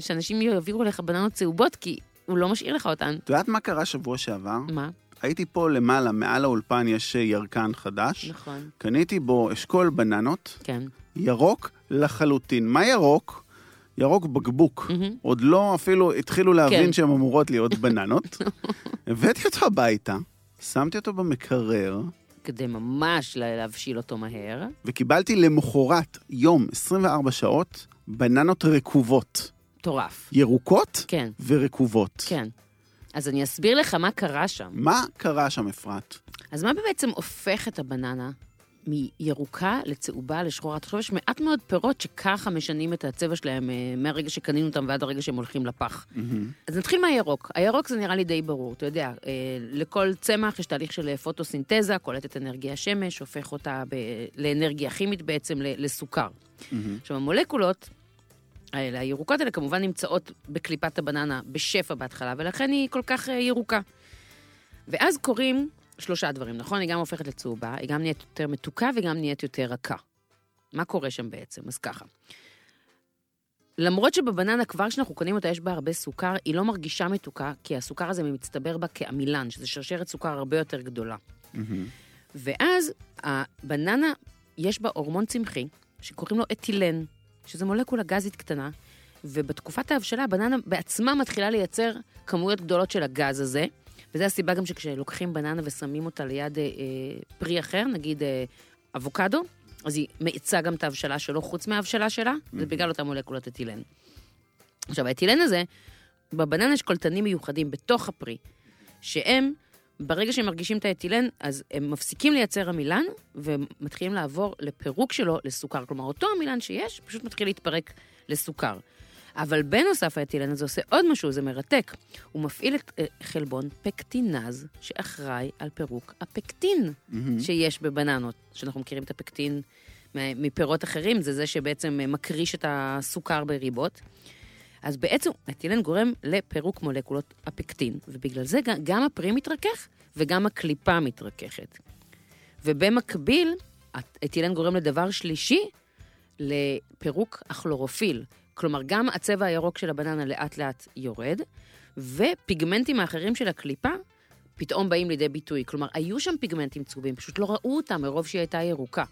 שאנשים יעבירו לך בננות צהובות, כי הוא לא משאיר לך אותן. את יודעת מה קרה שבוע שעבר? מה? הייתי פה למעלה, מעל האולפן יש אה, ירקן חדש. נכון. קניתי בו אשכול בננות, כן. ירוק לחלוטין. מה ירוק? ירוק בקבוק. מהמם. עוד לא אפילו התחילו להבין כן. שהן אמורות להיות בננות. [laughs] הבאתי אותו הביתה, שמתי אותו במקרר, כדי ממש לה- להבשיל אותו מהר. וקיבלתי למחרת יום, 24 שעות, בננות רקובות. מטורף. ירוקות כן, ורקובות. כן. אז אני אסביר לך מה קרה שם. מה קרה שם, אפרת? אז מה בעצם הופך את הבננה מירוקה לצהובה לשחורה? תחשוב, יש מעט מאוד פירות שככה משנים את הצבע שלהם אה, מהרגע שקנינו אותם ועד הרגע שהם הולכים לפח. אז נתחיל מהירוק. הירוק זה נראה לי די ברור, אתה יודע, אה, לכל צמח יש תהליך של פוטוסינתזה, קולט את אנרגיה השמש, הופך אותה ב- לאנרגיה כימית בעצם, לסוכר. עכשיו, המולקולות האלה, הירוקות האלה כמובן נמצאות בקליפת הבננה בשפע בהתחלה, ולכן היא כל כך אה, ירוקה. ואז קורים שלושה דברים, נכון? היא גם הופכת לצהובה, היא גם נהיית יותר מתוקה וגם נהיית יותר רכה. מה קורה שם בעצם? אז ככה. למרות שבבננה, כבר כשאנחנו קונים אותה, יש בה הרבה סוכר, היא לא מרגישה מתוקה, כי הסוכר הזה מצטבר בה כעמילן, שזה שרשרת סוכר הרבה יותר גדולה. ואז הבננה, יש בה הורמון צמחי, שקוראים לו אתילן, שזה מולקולה גזית קטנה, ובתקופת ההבשלה הבננה בעצמה מתחילה לייצר כמויות גדולות של הגז הזה, וזו הסיבה גם שכשלוקחים בננה ושמים אותה ליד אה, אה, פרי אחר, נגיד אה, אבוקדו, אז היא מאיצה גם את ההבשלה שלו חוץ מההבשלה שלה, זה בגלל אותה מולקולת אתילן. עכשיו, האתילן הזה, בבננה יש קולטנים מיוחדים בתוך הפרי, שהם, ברגע שהם מרגישים את האתילן, אז הם מפסיקים לייצר עמילן, ומתחילים לעבור לפירוק שלו לסוכר. כלומר, אותו עמילן שיש, פשוט מתחיל להתפרק לסוכר. אבל בנוסף האתילן הזה עושה עוד משהו, זה מרתק. הוא מפעיל את אה, חלבון פקטינז, שאחראי על פירוק הפקטין שיש בבננות, שאנחנו מכירים את הפקטין מפירות אחרים, זה זה שבעצם אה, מקריש את הסוכר בריבות. אז בעצם אתילן גורם לפירוק מולקולות הפקטין, ובגלל זה גם, הפרי מתרכך וגם הקליפה מתרככת. ובמקביל, אתילן גורם לדבר שלישי, לפירוק הכלורופיל. כלומר, גם הצבע הירוק של הבננה לאט לאט יורד, ופיגמנטים האחרים של הקליפה פתאום באים לידי ביטוי. כלומר, היו שם פיגמנטים צהובים, פשוט לא ראו אותם מרוב שהיא הייתה ירוקה.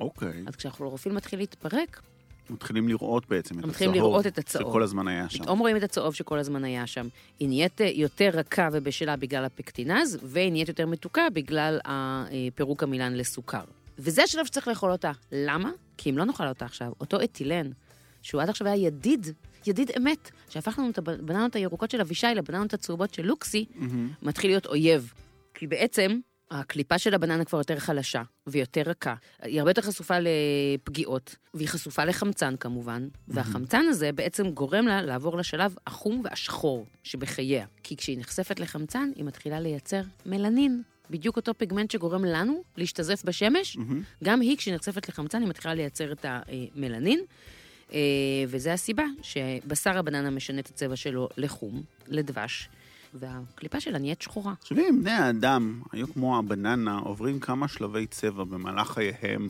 אוקיי. אז כשהכלורופיל מתחיל להתפרק, מתחילים לראות בעצם את הצהוב. מתחילים לראות את הצהוב. שכל הזמן היה שם. פתאום רואים את הצהוב שכל הזמן היה שם. היא נהיית אה, יותר רכה ובשלה בגלל הפקטינז, והיא נהיית יותר מתוקה בגלל הפירוק המילן לסוכר. וזה השלב שצריך לאכול אותה. למה? כי אם לא נאכל אותה עכשיו, אותו אתילן, שהוא עד עכשיו היה ידיד, ידיד אמת, שהפך לנו את הבננות הירוקות של אבישי לבננות הצהובות של לוקסי, מתחיל להיות אויב. כי בעצם הקליפה של הבננה כבר יותר חלשה ויותר רכה. היא הרבה יותר חשופה לפגיעות, והיא חשופה לחמצן כמובן, והחמצן הזה בעצם גורם לה לעבור לשלב החום והשחור שבחייה. כי כשהיא נחשפת לחמצן, היא מתחילה לייצר מלנין. בדיוק אותו פיגמנט שגורם לנו להשתזף בשמש, גם היא, כשהיא נחשפת לחמצן, היא מתחילה לייצר את המלנין. אה, וזה הסיבה שבשר הבננה משנה את הצבע שלו לחום, לדבש, והקליפה שלה נהיית שחורה. תחשבי, בני האדם היו כמו הבננה, עוברים כמה שלבי צבע במהלך חייהם,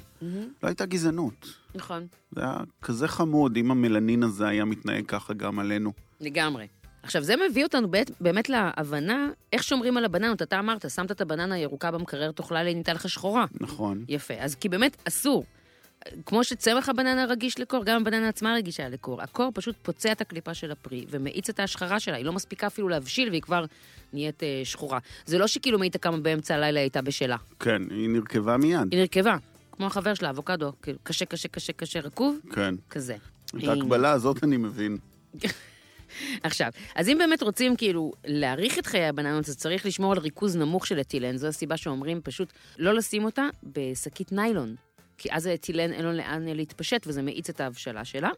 לא הייתה גזענות. נכון. זה היה כזה חמוד אם המלנין הזה היה מתנהג ככה גם עלינו. לגמרי. עכשיו, זה מביא אותנו באמת, באמת להבנה איך שומרים על הבננות. אתה אמרת, שמת את הבננה הירוקה במקרר, תאכלה לי, ניתן לך שחורה. נכון. יפה. אז כי באמת אסור. כמו שצמח הבננה רגיש לקור, גם הבננה עצמה רגישה לקור. הקור פשוט פוצע את הקליפה של הפרי ומאיץ את ההשחרה שלה. היא לא מספיקה אפילו להבשיל והיא כבר נהיית אה, שחורה. זה לא שכאילו מאיתה קמה באמצע הלילה, הייתה בשלה. כן, היא נרכבה מיד. היא נרכבה, כמו החבר שלה, אבוקדו, כאילו, קשה, קשה, קשה, קשה, רקוב, כן. כזה. את ההקבלה הזאת אני מבין. [laughs] עכשיו, אז אם באמת רוצים כאילו להאריך את חיי הבננות, אז צריך לשמור על ריכוז נמוך של אתילן. זו הסיבה שאומרים פשוט לא לשים אותה בשקית ניילון. כי אז האתילן אין לו לאן להתפשט וזה מאיץ את ההבשלה שלה.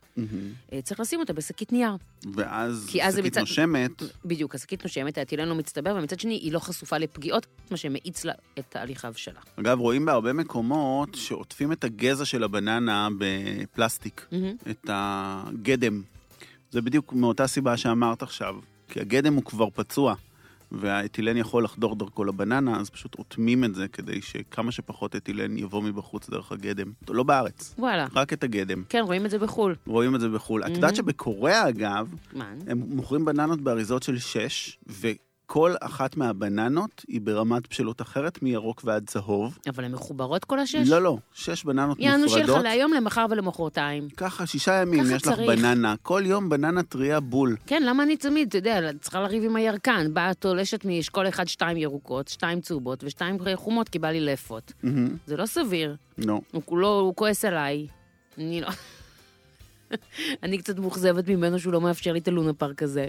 אה, צריך לשים אותה בשקית נייר. ואז שקית מצד- נושמת, בדיוק, השקית נושמת, האתילן לא מצטבר, ומצד שני היא לא חשופה לפגיעות, מה שמאיץ לה את תהליך ההבשלה. אגב, רואים בהרבה מקומות שעוטפים את הגזע של הבננה בפלסטיק, מהמם. את הגדם. זה בדיוק מאותה סיבה שאמרת עכשיו, כי הגדם הוא כבר פצוע, והאתילן יכול לחדור דרכו לבננה, אז פשוט אוטמים את זה כדי שכמה שפחות אתילן יבוא מבחוץ דרך הגדם. לא בארץ, וואלה. רק את הגדם. כן, רואים את זה בחו"ל. רואים את זה בחו"ל. את יודעת שבקוריאה, אגב, מה? הם מוכרים בננות באריזות של 6, וכל אחת מהבננות היא ברמת בשלות אחרת, מירוק ועד צהוב. אבל הן מחוברות כל השש? לא, לא, שש בננות יענו שלך נפרדות. להיום, למחר ולמחרתיים. ככה, שישה ימים ככה יש לך צריך. בננה, כל יום בננה טריה בול. כן, למה אני תמיד, אתה יודע, צריכה לריב עם הירקן. באה תולשת מאשכול אחד, שתיים ירוקות, שתיים צהובות ושתיים חומות, כי בא לי לאפות. מהמם. זה לא סביר. לא. הוא כולו, הוא כועס עליי. אני לא... [laughs] אני קצת מאוכזבת ממנו שהוא לא מאפשר לי את הלונה פארק הזה.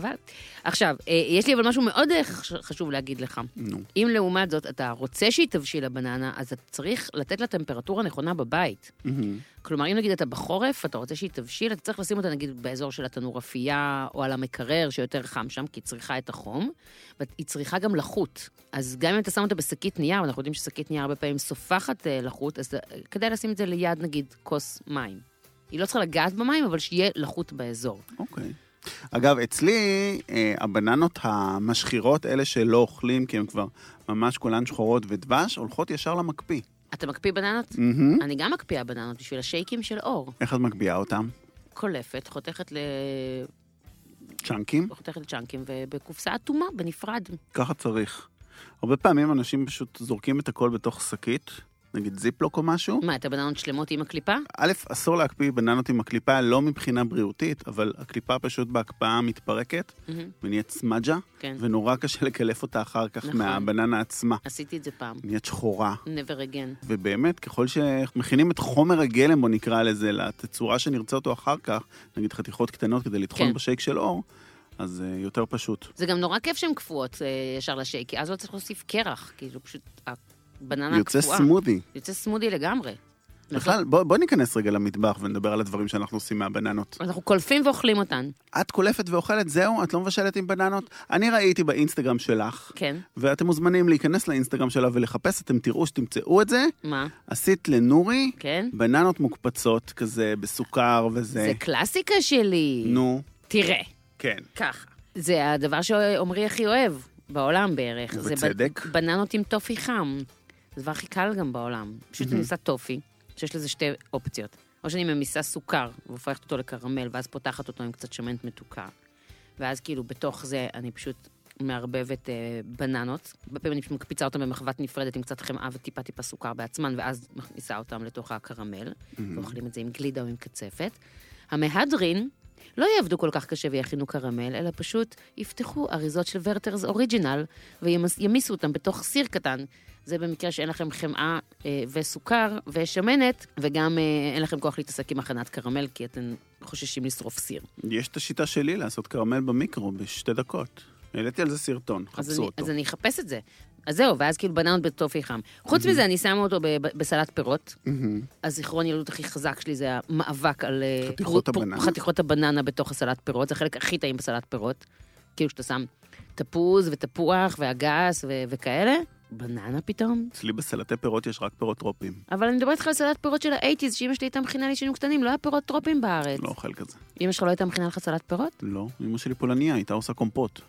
חבל. עכשיו, אה, יש לי אבל משהו מאוד אה, חש- חשוב להגיד לך. נו. אם לעומת זאת אתה רוצה שהיא תבשיל הבננה, אז אתה צריך לתת לה טמפרטורה נכונה בבית. מהמם. כלומר, אם נגיד אתה בחורף, אתה רוצה שהיא תבשיל, אתה צריך לשים אותה נגיד באזור של התנור אפייה, או על המקרר שיותר חם שם, כי היא צריכה את החום, והיא צריכה גם לחות. אז גם אם אתה שם אותה בשקית נייר, ואנחנו יודעים ששקית נייר הרבה פעמים סופחת אה, לחות, אז כדאי לשים את זה ליד נגיד כוס מים. היא לא צריכה לגעת במים, אבל שיהיה לחות באזור. אוקיי. אגב, אצלי, אה, הבננות המשחירות, אלה שלא אוכלים, כי הן כבר ממש כולן שחורות ודבש, הולכות ישר למקפיא. אתה מקפיא בננות? מהמם. אני גם מקפיאה בננות בשביל השייקים של אור. איך את מקפיאה אותם? קולפת, חותכת, ל... צ'אנקים? חותכת לצ'אנקים, ובקופסה אטומה, בנפרד. ככה צריך. הרבה פעמים אנשים פשוט זורקים את הכל בתוך שקית, נגיד זיפלוק או משהו. מה, את הבננות שלמות עם הקליפה? א', אסור להקפיא בננות עם הקליפה, לא מבחינה בריאותית, אבל הקליפה פשוט בהקפאה מתפרקת מהמם, ונהיית סמג'ה, כן. ונורא קשה לקלף אותה אחר כך נכון. מהבננה עצמה. עשיתי את זה פעם. נהיית שחורה. never again. ובאמת, ככל שמכינים את חומר הגלם, בוא נקרא לזה, לתצורה שנרצה אותו אחר כך, נגיד חתיכות קטנות כדי לטחון כן. בשייק של אור, אז uh, יותר פשוט. זה גם נורא כיף שהן קפואות אה, ישר לשייק, כי אז לא צריך להוסיף קרח, כאילו פשוט הבננה יוצא הקפואה. סמודי. יוצא סמודי לגמרי. בכלל, בוא, בוא ניכנס רגע למטבח ונדבר על הדברים שאנחנו עושים מהבננות. אנחנו קולפים ואוכלים אותן. את קולפת ואוכלת, זהו? את לא מבשלת עם בננות? אני ראיתי באינסטגרם שלך, כן. ואתם מוזמנים להיכנס לאינסטגרם שלה ולחפש, אתם תראו שתמצאו את זה. מה? עשית לנורי כן? בננות מוקפצות כזה בסוכר וזה. זה קלאסיקה שלי. נו, תראה, כן. ככה. זה הדבר שעמרי הכי אוהב בעולם בערך. זה ובצדק. ב- בננות עם טופי חם. זה הדבר הכי קל גם בעולם. פשוט אני עושה טופי, שיש לזה שתי אופציות. או שאני ממיסה סוכר והופכת אותו לקרמל, ואז פותחת אותו עם קצת שמנת מתוקה. ואז כאילו בתוך זה אני פשוט מערבבת אה, בננות. הרבה פעמים אני פשוט מקפיצה אותם במחבת נפרדת עם קצת חמאה וטיפה טיפה סוכר בעצמן, ואז מכניסה אותם לתוך הקרמל, ואוכלים את זה עם גלידה או עם קצפת. המהדרין לא יעבדו כל כך קשה ויכינו קרמל, אלא פשוט יפתחו אריזות של ורטרס אוריג'ינל וימיסו אותם בתוך סיר קטן. זה במקרה שאין לכם חמאה אה, וסוכר ושמנת, וגם אה, אין לכם כוח להתעסק עם הכנת קרמל, כי אתם חוששים לשרוף סיר. יש את השיטה שלי לעשות קרמל במיקרו בשתי דקות. העליתי על זה סרטון, אז חפשו אני, אותו. אז אני אחפש את זה. אז זהו, ואז כאילו בננות בטופי חם. חוץ מזה, אני שמה אותו בסלט פירות. מהמם. הזיכרון ילדות הכי חזק שלי זה המאבק על... אה, חתיכות הבננה? חתיכות הבננה בתוך הסלט פירות, זה החלק הכי טעים בסלט פירות. כאילו שאתה שם תפוז ותפוח ואגס וכאלה, בננה פתאום. אצלי בסלטי פירות יש רק פירות טרופיים. אבל אני מדברת איתך על סלט פירות של האייטיז, שאמא שלי הייתה מכינה לי כשהיינו קטנים, לא היה פירות טרופים בארץ. לא אוכל כזה. אמא שלך לא הייתה מכינה לך סלט פירות? לא, אמא שלי פולניה, הייתה עושה קומפוט.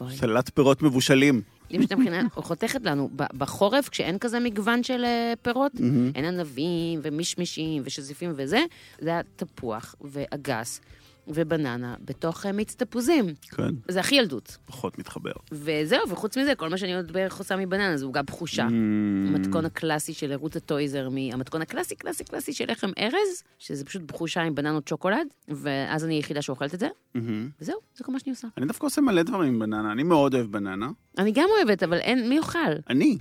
אוי. סלט פירות מבושלים. אמא שלי מכינה, חותכת לנו, בחורף, כשאין כזה מגוון של אה, פירות. אין ענבים ומישמישים ושזיפים וזה, זה היה תפוח ואגס ובננה בתוך אה, מיץ תפוזים. כן, זה הכי ילדות. פחות מתחבר. וזהו, וחוץ מזה, כל מה שאני עוד בערך עושה מבננה זה עוגה בחושה. Mm. המתכון הקלאסי של רות הטויזר, מ- המתכון הקלאסי, קלאסי, קלאסי של לחם ארז, שזה פשוט בחושה עם בננות שוקולד, ואז אני היחידה שאוכלת את זה, מהמם. וזהו, זה כל מה שאני עושה. אני דווקא עושה מלא דברים עם בננה, אני מאוד אוהב בננה. אני גם אוהבת, אבל אין, מי יאכל? אני.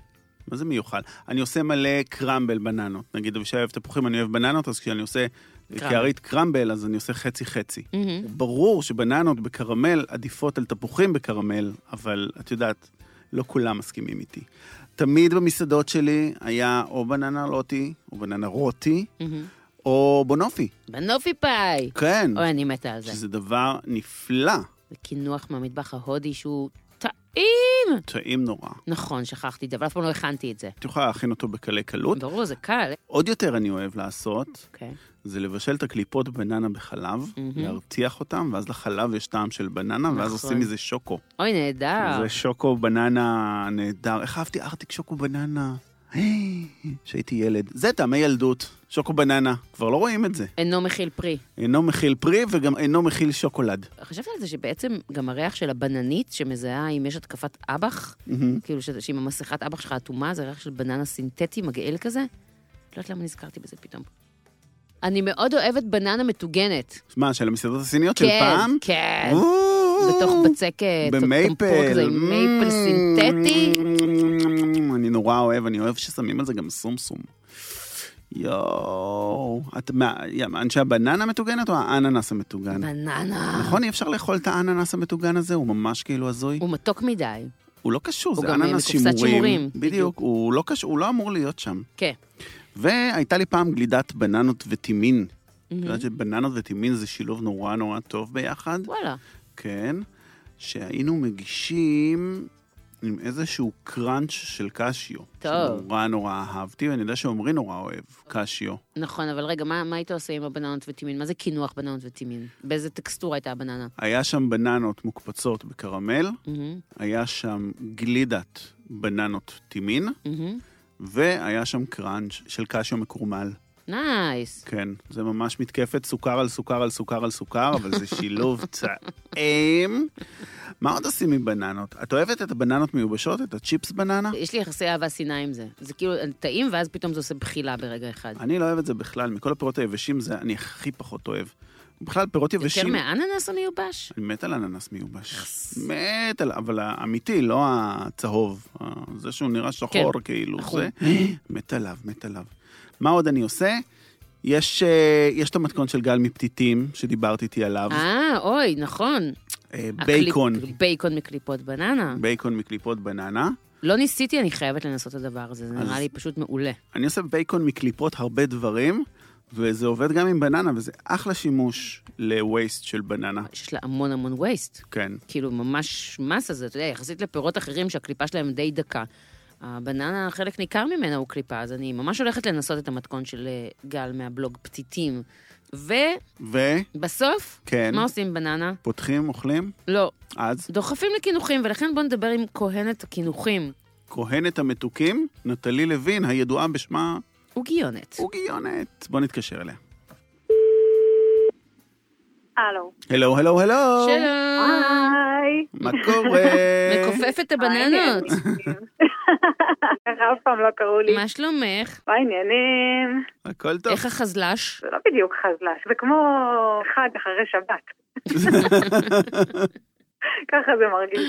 מה זה מיוחד? אני עושה מלא קרמבל בננות. נגיד אבישי אוהב תפוחים, אני אוהב בננות, אז כשאני עושה. קערית קרמבל, אז אני עושה חצי-חצי. מהמם. ברור שבננות בקרמל עדיפות על תפוחים בקרמל, אבל את יודעת, לא כולם מסכימים איתי. תמיד במסעדות שלי היה או בננה לוטי, או בננה רוטי, מהמם. או בונופי. בנופי פאי! כן, אוי, אני מתה על זה. שזה דבר נפלא, זה קינוח מהמטבח ההודי שהוא טעים! טעים נורא. נכון, שכחתי את זה, אבל אף פעם לא הכנתי את זה. את יכולה להכין אותו בקלי קלות. ברור, זה קל. עוד יותר אני אוהב לעשות, אוקיי. זה לבשל את הקליפות בננה בחלב, מהמם. להרתיח אותם, ואז לחלב יש טעם של בננה, ואז נכון. עושים מזה שוקו. אוי, נהדר. זה שוקו בננה נהדר. איך אהבתי ארטיק שוקו בננה. כשהייתי ילד. זה טעמי ילדות, שוקו בננה. כבר לא רואים את זה. אינו מכיל פרי. אינו מכיל פרי וגם אינו מכיל שוקולד. חשבת על זה שבעצם גם הריח של הבננית שמזהה אם יש התקפת אב"ח, מהמם. כאילו ש- שאם המסכת אב"ח שלך אטומה, זה ריח של בננה סינתטי מגעיל כזה? לא יודעת למה נזכרתי בזה פתאום. אני מאוד אוהבת בננה מטוגנת. מה, של המסעדות הסיניות של כן, פעם? כן. או, בתוך בצק אה, במייפל. כזה, עם מייפל סינתטי. אני נורא אוהב, אני אוהב ששמים על זה גם סומסום. יואו. את מה, אנשי הבננה מטוגנת או האננס המטוגן? בננה. נכון, אי אפשר לאכול את האננס המטוגן הזה? הוא ממש כאילו הזוי. הוא מתוק מדי. הוא לא קשור, הוא זה גם, אה, אננס מקופסת שימורים. שימורים, בדיוק, בדיוק. הוא לא קשור, הוא לא אמור להיות שם. כן. והייתה לי פעם גלידת בננות וטימין. את. יודעת שבננות וטימין זה שילוב נורא נורא טוב ביחד? וואלה. כן. שהיינו מגישים עם איזשהו קראנץ' של קשיו. טוב. שנורא נורא אהבתי, ואני יודע שעמרי נורא אוהב קשיו. נכון, אבל רגע, מה, מה היית עושה עם הבננות וטימין? מה זה קינוח בננות וטימין? באיזה טקסטורה הייתה הבננה? היה שם בננות מוקפצות בקרמל, מהמם, היה שם גלידת בננות טימין, מהמם. והיה שם crunch של קשיו מקורמל. nice. כן, זה ממש מתקפת סוכר על סוכר על סוכר על סוכר, אבל זה שילוב [laughs] טעים. מה עוד עושים עם בננות? את אוהבת את הבננות מיובשות? את הצ'יפס בננה? יש לי יחסי אהבה שנאה עם זה. זה כאילו טעים, ואז פתאום זה עושה בחילה ברגע אחד. אני לא אוהב את זה בכלל, מכל הפירות היבשים זה אני הכי פחות אוהב. בכלל, פירות יבשים... יותר מאננס המיובש? אני מת על אננס מיובש. מת על... אבל האמיתי, לא הצהוב. זה שהוא נראה שחור, כן, כאילו. נכון. זה... מת עליו, מת עליו. מה עוד אני עושה? יש, אה, יש את המתכון של גל מפתיתים, שדיברת איתי עליו. אה, אוי, נכון. אה, בייקון. בייקון מקליפות בננה. בייקון מקליפות בננה. לא ניסיתי, אני חייבת לנסות את הדבר הזה, זה נראה לי פשוט מעולה. אני עושה בייקון מקליפות הרבה דברים, וזה עובד גם עם בננה, וזה אחלה שימוש לווייסט של בננה. שיש לה המון המון וייסט. כן. כאילו, ממש מסה זה, אתה יודע, יחסית לפירות אחרים שהקליפה שלהם די דקה. הבננה, חלק ניכר ממנה הוא קליפה, אז אני ממש הולכת לנסות את המתכון של אה, גל מהבלוג פתיתים. ובסוף, וכן, מה עושים בננה? פותחים, אוכלים, לא, אז דוחפים לקינוחים, ולכן בואו נדבר עם כהנת הקינוחים, כהנת המתוקים, נטלי לוין, הידועה בשמה עוגיונת. עוגיונת. בוא נתקשר אליה. הלו. הלו, הלו, הלו. שלום. היי. מה קורה? [laughs] מכופף את הבננות. ככה [laughs] אף פעם לא קראו לי. מה שלומך? מה העניינים? הכל טוב. איך החזל"ש? זה לא בדיוק חזל"ש, זה כמו חג אחרי שבת. [laughs] ככה זה מרגיש.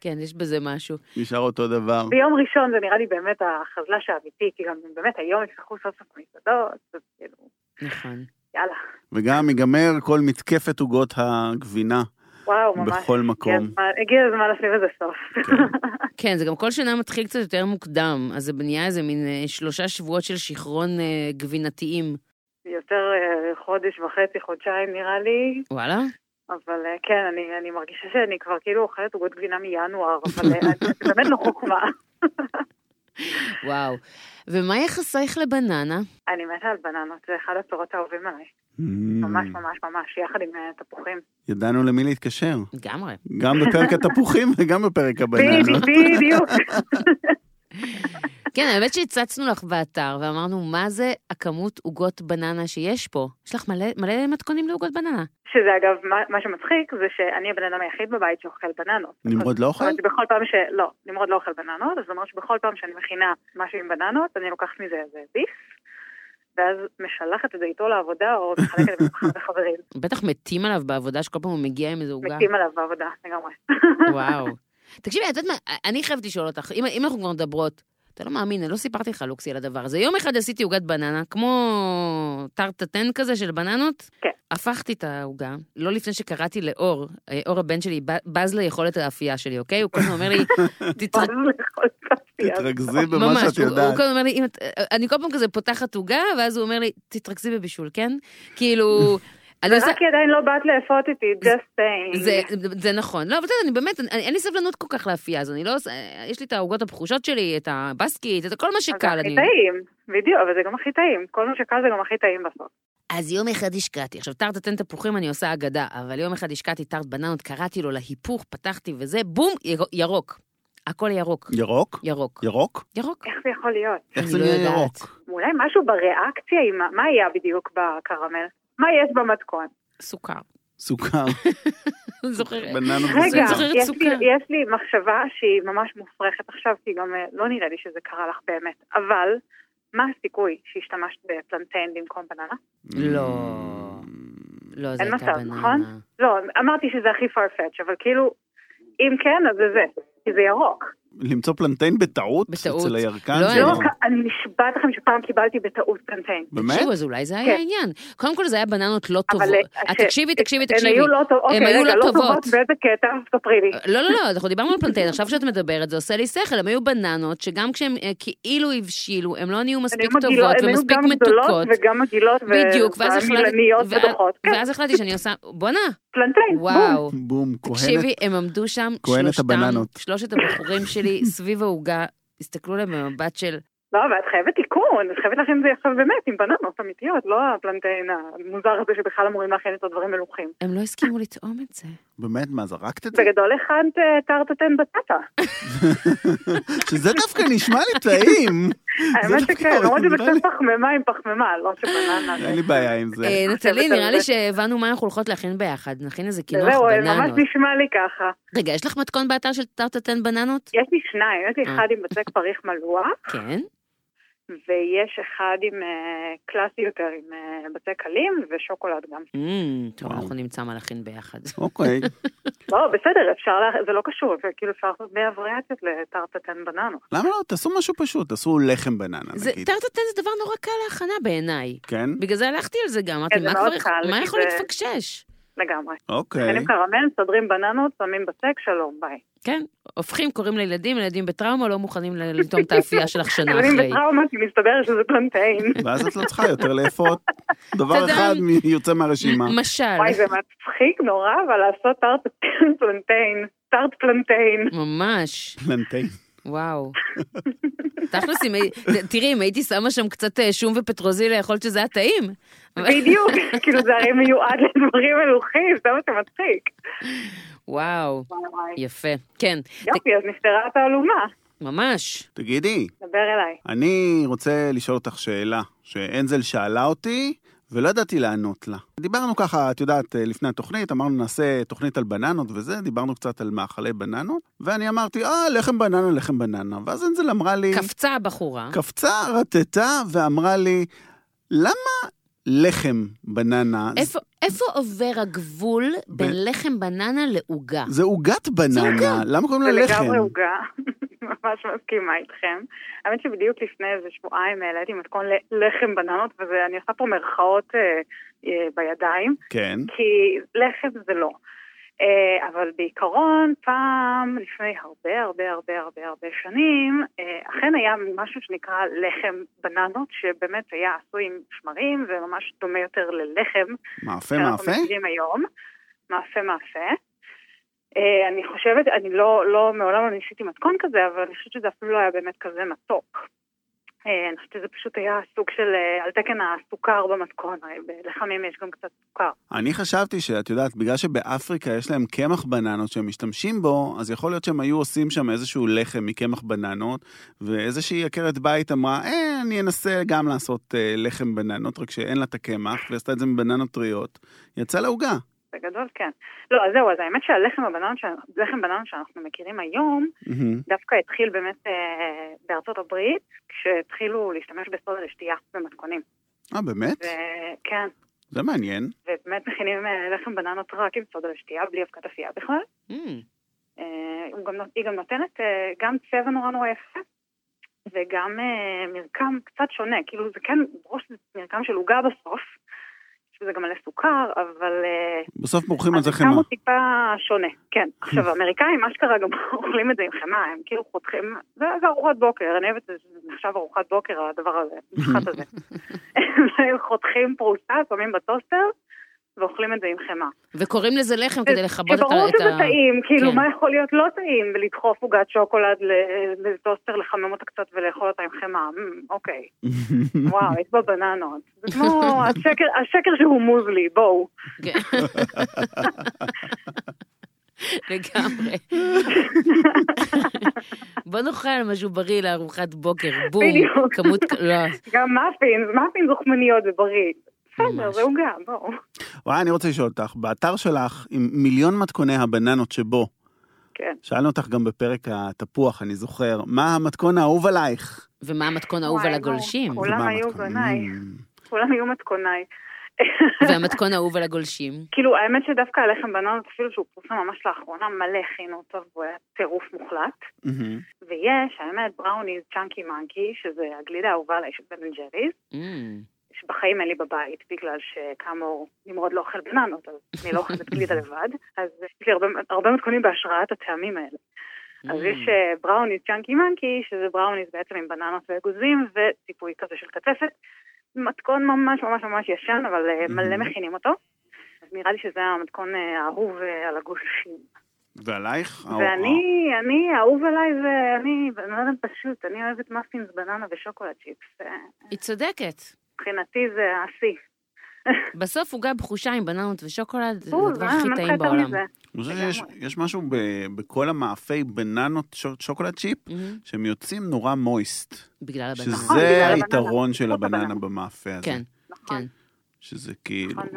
כן, יש בזה משהו. נשאר אותו דבר. ביום ראשון זה נראה לי באמת החזל"ש האמיתי, כי גם באמת היום יפתחו סוף סוף מסעדות, אז כאילו, נכון. יאללה. וגם ייגמר כל מתקפת עוגות הגבינה וואו, ממש. בכל מקום. הגיע הזמן- לשים לזה סוף. [laughs] כן, זה גם כל שנה מתחיל קצת יותר מוקדם, אז זה נהיה איזה מין אה, שלושה שבועות של שיכרון אה, גבינתיים. יותר אה, חודש וחצי, חודשיים נראה לי. וואלה? אבל אה, כן, אני, אני מרגישה שאני כבר כאילו אוכלת עוגות גבינה מינואר, אבל אה, זה [laughs] באמת לא חוכמה. [laughs] וואו. ומה יחסייך לבננה? אני מתה על בננות, זה אחד הפירות האהובים עליי. Mm, ממש ממש ממש, יחד עם אה, תפוחים. ידענו למי להתקשר. לגמרי. גם בפרק התפוחים וגם בפרק הבננות. בדיוק. [laughs] כן, האמת שהצצנו לך באתר ואמרנו, מה זה הכמות עוגות בננה שיש פה? יש לך מלא, מלא מתכונים לעוגות בננה. שזה אגב, מה, מה שמצחיק זה שאני הבן אדם היחיד בבית שאוכל בננות. נמרוד לא אוכל? שבכל פעם ש... לא, נמרוד לא אוכל בננות, אז זאת אומרת שבכל פעם שאני מכינה משהו עם בננות, אני לוקחת מזה איזה ביס, ואז משלחת את זה איתו לעבודה, או מחלקת את זה עם [laughs] חברים. בטח מתים עליו בעבודה שכל פעם הוא מגיע עם איזה עוגה. מתים עליו בעבודה, לגמרי. וואו. תקשיבי, את יודעת מה, אני חייבת לשאול אותך, אם, אם אנחנו כבר מדברות, אתה לא מאמין, אני לא סיפרתי לך, לוקסי, על הדבר הזה. יום אחד עשיתי עוגת בננה, כמו טרטטן כזה של בננות. כן. הפכתי את העוגה, לא לפני שקראתי לאור, אה, אור הבן שלי, בז ליכולת האפייה שלי, אוקיי? הוא כל הזמן אומר לי. [laughs] תתרכזי במה ממש, שאת הוא- הוא יודעת. כל הזמן אומר לי, אם את... אני כל פעם כזה פותחת עוגה, ואז הוא אומר לי, תתרכזי בבישול, כן? כאילו... אני עושה... רק כי עדיין לא באת לאפות איתי, just saying. זה, זה נכון. לא, אבל אתה יודע, אני באמת, אני, אין לי סבלנות כל כך לאפייה, אז אני לא עושה, יש לי את העוגות הבחושות שלי, את הבסקית, את כל מה אבל זה שקל. הכי אני... טעים, בדיוק, אבל זה גם הכי טעים. כל מה שקל זה גם הכי טעים בסוף. אז יום אחד השקעתי. עכשיו, טארט תתן תפוחים אני עושה אגדה, אבל יום אחד השקעתי טארט בננות, קראתי לו להיפוך, פתחתי וזה, בום, יר- ירוק. הכל ירוק. ירוק? ירוק. ירוק? ירוק. איך זה יכול להיות? איך זה לא. ירוק? אולי משהו בריאקציה מה היה בדיוק בקרמל? מה יש במתכון? סוכר. סוכר. [laughs] זוכרת? בננות רגע, יש. לי, יש לי מחשבה שהיא ממש מופרכת עכשיו, כי גם אה, לא נראה לי שזה קרה לך באמת. אבל, מה הסיכוי שהשתמשת בפלנטיין במקום בננה? לא. לא, זה אין הייתה מצב, בננה. נכון? לא, אמרתי שזה הכי farfetch, אבל כאילו, אם כן, אז זה זה, כי זה ירוק. למצוא פלנטיין בטעות? בטעות. אצל הירקן? לא, לא, לא. אני נשבעת לכם שפעם קיבלתי בטעות פלנטיין. באמת? תקשיבו, אז אולי זה היה כן. העניין. קודם כל זה היה בננות לא טובות. אה, תקשיבי, ש- תקשיבי, הן תקשיבי. היו לא טובות, הן אוקיי, היו לא לא טובות. באיזה קטע? ספרי לי. לא, לא, לא, אנחנו דיברנו על פלנטיין, עכשיו שאת מדברת זה עושה לי שכל, הם היו בננות שגם כשהם אה, כאילו הבשילו, הם לא נהיו הן מספיק טובות הן היו ומספיק גם גדולות מתוקות. וגם מגעילות בדיוק, ואז החלטתי. כן, ואז החלטתי שאני עושה, בואנה, פלנטיין, בום. וואו. בום, כהנת. תקשיבי, הם עמדו שם, כהנת שלושתם, הבננות. שלושת הבחורים שלי, סביב העוגה, הסתכלו עליהם במבט של, לא, ואת חייבת תיקון, את חייבת להכין את זה עכשיו באמת עם בננות אמיתיות, לא הפלנטיין המוזר הזה שבכלל אמורים להכין איתו דברים מלוכים. הם לא הסכימו לטעום את זה. באמת, מה, זרקת את זה? בגדול הכנת אה, טרטטן בטטה. [laughs] שזה דווקא נשמע לי טעים. [laughs] האמת שכן, למרות קצת פחמימה עם פחמימה, לא שבננה. אין לי בעיה עם זה. אה, [laughs] נטלי, נראה לי. שהבנו מה אנחנו הולכות להכין ביחד. נכין איזה קינוח זהו, ממש בננות. נשמע לי ככה. רגע, יש לך מתכון באתר של טרטטן בננות? יש לי שניים, יש לי אה. אחד עם בצק פריך מלוח, כן. ויש אחד עם אה, קלאסי יותר, עם אה, בצק קלים ושוקולד גם. אמ, טוב. אנחנו נמצא מה להכין ביחד. אוקיי. [laughs] לא, בסדר, אפשר, זה לא קשור, זה כאילו אפשר לעשות 100 וריאציות לטרטטן בננות. למה לא? תעשו משהו פשוט, תעשו לחם בננה, זה- נגיד. טרטטן זה דבר נורא קל להכנה בעיניי. כן? בגלל זה הלכתי על זה גם, אמרתי, כן, מה כבר- מה יכול להתפקשש? לגמרי. אוקיי. מכינים קרמל, מסדרים בננות, שמים בצק, שלום, ביי. כן, הופכים, קוראים לילדים, ילדים בטראומה, לא מוכנים ל- לטעום את האפייה שלך שנה ילדים אחרי. בטראומה, כי מסתבר שזה פלנטיין. ואז את לא צריכה יותר לאפות. [laughs] דבר אחד יוצא מהרשימה. משל, וואי, זה מצחיק נורא, אבל לעשות טארט פלנטיין, טארט פלנטיין. ממש, פלנטיין. וואו. תכלס, תראי, אם הייתי שמה שם קצת אה, שום ופטרוזיליה, יכול להיות שזה היה טעים. בדיוק, [laughs] כאילו זה הרי מיועד לדברים מלוכים, זה מה שמצחיק. וואו. יפה. כן, יופי, אז נפתרה התעלומה. ממש. תגידי, דבר אליי. אני רוצה לשאול אותך שאלה, שאנזל שאלה אותי, ולא ידעתי לענות לה. דיברנו ככה, את יודעת, לפני התוכנית, אמרנו נעשה תוכנית על בננות וזה, דיברנו קצת על מאכלי בננות, ואני אמרתי, אה, לחם בננה, לחם בננה. ואז אנזל אמרה לי, קפצה הבחורה. קפצה, רטטה, ואמרה לי, למה לחם בננה? איפה- איפה עובר הגבול בין לחם בננה לעוגה? זה עוגת בננה, עוגה. למה קוראים זה לה לחם? לגמרי עוגה, ממש מסכימה איתכם. האמת שבדיוק לפני איזה שבועיים העליתי מתכון ללחם בננות, ואני עושה פה מירכאות אה, אה, בידיים, כן, כי לחם זה לא. אה, אבל בעיקרון, פעם, לפני הרבה הרבה הרבה הרבה הרבה שנים, אה, אכן היה משהו שנקרא לחם בננות, שבאמת היה עשוי עם שמרים וממש דומה יותר ללחם מאפה שאנחנו מאפה? מכירים היום. מאפה מאפה. אה, אני חושבת, אני לא, לא, מעולם לא ניסיתי מתכון כזה, אבל אני חושבת שזה אפילו לא היה באמת כזה מתוק. אה, אני חושבת שזה פשוט היה סוג של, אה, על תקן הסוכר במתכון, הרי בלחמים יש גם קצת סוכר. אני חשבתי שאת יודעת, בגלל שבאפריקה יש להם קמח בננות שהם משתמשים בו, אז יכול להיות שהם היו עושים שם איזשהו לחם מקמח בננות, ואיזושהי עקרת בית אמרה, אה, אני אנסה גם לעשות אה, לחם בננות, רק שאין לה את הקמח, ועשתה את זה מבננות טריות. יצא לה. בגדול כן. לא, אז זהו, אז האמת שהלחם הבננות, לחם בננות שאנחנו מכירים היום, מהמם. דווקא התחיל באמת אה, בארצות הברית, כשהתחילו להשתמש בסודה לשתייה במתכונים. אה, באמת? וכן, זה מעניין. ובאמת מכינים אה, לחם בננות רק עם סודה לשתייה, בלי אבקת אפייה בכלל. אמ, אה, גם, היא גם נותנת אה, גם צבע נורא נורא יפה, וגם אה, מרקם קצת שונה, כאילו זה כן, בראש זה מרקם של עוגה בסוף, יש בזה גם מלא סוכר, אבל אה, בסוף מורחים על זה חמאה. הוא טיפה שונה, כן. עכשיו, האמריקאים אשכרה גם [laughs] אוכלים את זה עם חמאה, הם כאילו חותכים, זה ארוחת בוקר, אני אוהבת, זה נחשב ארוחת בוקר, הדבר הזה, המשחק הזה. [laughs] חותכים פרוסה, שמים בטוסטר, ואוכלים את זה עם חמאה. וקוראים לזה לחם כדי לכבות את ה... שברור שזה טעים, כאילו כן. מה יכול להיות לא טעים בלדחוף עוגת שוקולד לטוסטר, לחמם אותה קצת ולאכול אותה עם חמאה, אמ, אוקיי. [laughs] וואו, יש בה בננות. זה כמו השקר, השקר שהוא מוזלי, בואו. כן. לגמרי. בוא נאכל משהו בריא לארוחת בוקר, בום. בדיוק. כמות, לא, גם מאפינס, מאפינס זוכמניות זה בריא. בסדר, ממש. זה עוגה, בואו. וואי, אני רוצה לשאול אותך, באתר שלך, עם מיליון מתכוני הבננות שבו, כן. שאלנו אותך גם בפרק התפוח, אני זוכר, מה המתכון האהוב עלייך? ומה המתכון האהוב על נו. הגולשים? כולם היו? בניי. Mm. כולם היו מתכוניי. והמתכון האהוב על הגולשים? כאילו, האמת שדווקא הלחם בננות, אפילו שהוא פורסם ממש לאחרונה, מלא הכינו אותו, והוא היה טירוף מוחלט. ויש, האמת, בראוניז צ'אנקי מנקי, שזה הגלידה האהובה עליי של בן ג'ריז, אמ, שבחיים אין לי בבית, בגלל שכאמור, נמרוד לא אוכל בננות, אז אני לא אוכלת גלידה לבד. אז יש לי הרבה, הרבה מתכונים בהשראת הטעמים האלה. אז אמ. יש בראוניז צ'אנקי מנקי, שזה בראוניז בעצם עם בננות ואגוזים, וציפוי כזה של קצפת. מתכון ממש ממש ממש ישן, אבל אה, מלא מכינים אותו. אז נראה לי שזה המתכון אה, האהוב אה, על הגושים. ועלייך? ואני, אני, האהוב עליי זה, אני בן אדם פשוט, אני אוהבת מאפינס, בננה ושוקולד צ'יפס. היא צודקת. מבחינתי זה השיא. בסוף עוגה בחושה עם בננות ושוקולד, זה הדבר מה הכי טעים בעולם. אני חושב. שיש יש משהו ב, בכל המאפי בננות שוק- שוקולד צ'יפ, מהמם. שהם יוצאים נורא מויסט. בגלל הבננה. נכון, שזה הבננה. היתרון של הבננה הבננה. במאפה הזה. כן, נכון, כן, שזה כאילו, נכון.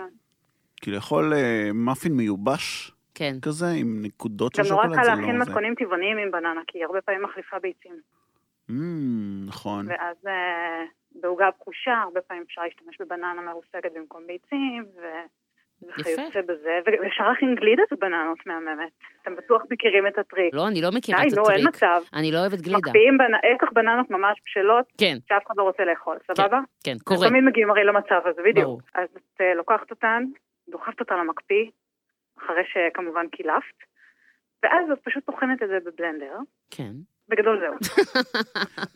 כאילו לאכול אה, מאפין מיובש כן. כזה, עם נקודות של גם נורא שוקולד, קל להכין לא. מתכונים טבעוניים עם בננה, כי היא הרבה פעמים מחליפה ביצים. Mm, נכון. ואז אה, בעוגה פחושה, הרבה פעמים אפשר להשתמש בבננה מרוסקת במקום ביצים, ו- וכיוצא בזה. ואפשר להכין גלידת בבננות מהממת. אתם בטוח מכירים את הטריק. לא, אני לא מכירה די, את נו, אין הטריק. מצב. אני לא אוהבת גלידה. מקפיאים עקח בננות ממש בשלות, כן, שאף אחד לא רוצה לאכול, סבבה? כן, קורה. תמיד מגיעים הרי למצב הזה, בדיוק. ברור. אז את אה, לוקחת אותן, דוחפת אותן למקפיא, אחרי שכמובן קילפת, ואז את פשוט טוחנת את זה בבלנדר. כן. בגדול זהו.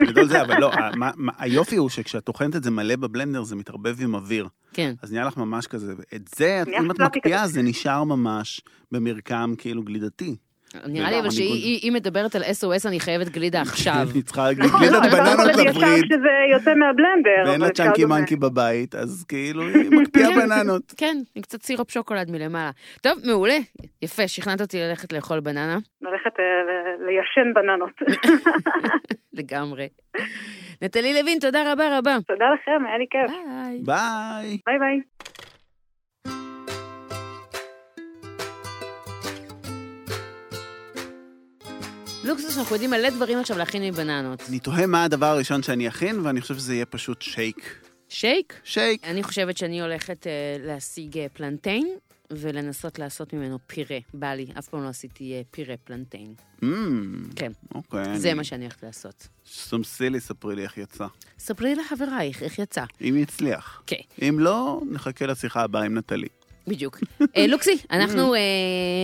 [laughs] גדול זה, אבל לא, מה- מה- היופי הוא שכשאת טוחנת את זה מלא בבלנדר, זה מתערבב עם אוויר. כן. אז נהיה לך ממש כזה, את זה, אם את מקפיאה. זה נשאר ממש במרקם כאילו גלידתי. נראה לי אבל שהיא היא מדברת על SOS, אני חייבת גלידה [laughs] עכשיו. אני צריכה נכון, גלידת בננות לווריד, כשזה יוצא מהבלנדר. ואין לה Chunky Monkey בבית, אז כאילו היא מקפיאה כן. בננות. כן, עם קצת סירופ שוקולד מלמעלה. טוב, מעולה. יפה, שכנעת אותי ללכת לאכול בננה. ללכת אה, ליישן בננות. [laughs] לגמרי. נטלי לוין, תודה רבה רבה. תודה לכם, היה לי כיף. ביי. ביי. ביי לוקסוס, אנחנו יודעים מלא דברים עכשיו להכין מבננות. אני תוהה מה הדבר הראשון שאני אכין, ואני חושב שזה יהיה פשוט שייק. שייק? שייק. אני חושבת שאני הולכת אה, להשיג אה, פלנטיין ולנסות לעשות ממנו פירה. בא לי, אף פעם לא עשיתי אה, פירה פלנטיין. Mm, כן, אוקיי. זה אני- מה שאני הולכת לעשות. סומסי לי, ספרי לי איך יצא. ספרי לחברייך איך יצא. אם יצליח. כן, אם לא, נחכה לשיחה הבאה עם נטלי. בדיוק. [laughs] לוקסי, אנחנו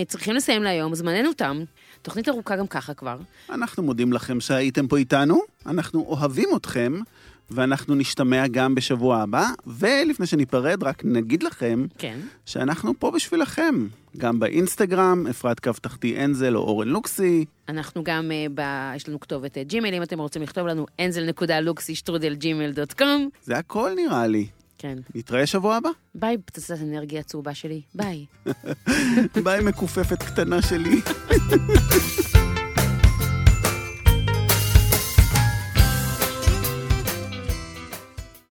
צריכים לסיים להיום, זמננו תם. תוכנית ארוכה גם ככה כבר. אנחנו מודים לכם שהייתם פה איתנו, אנחנו אוהבים אתכם, ואנחנו נשתמע גם בשבוע הבא, ולפני שניפרד, רק נגיד לכם כן. שאנחנו פה בשבילכם, גם באינסטגרם, אפרת קו תחתי אנזל או אורן לוקסי. אנחנו גם, אה, ב... יש לנו כתובת אה, Gmail, אם אתם רוצים לכתוב לנו אנזל.לוקסי שטרודל Gmail dot com. זה הכל נראה לי. כן. נתראה שבוע הבא. ביי, פצצת אנרגיה הצהובה שלי. ביי. [laughs] ביי מכופפת קטנה שלי. [laughs]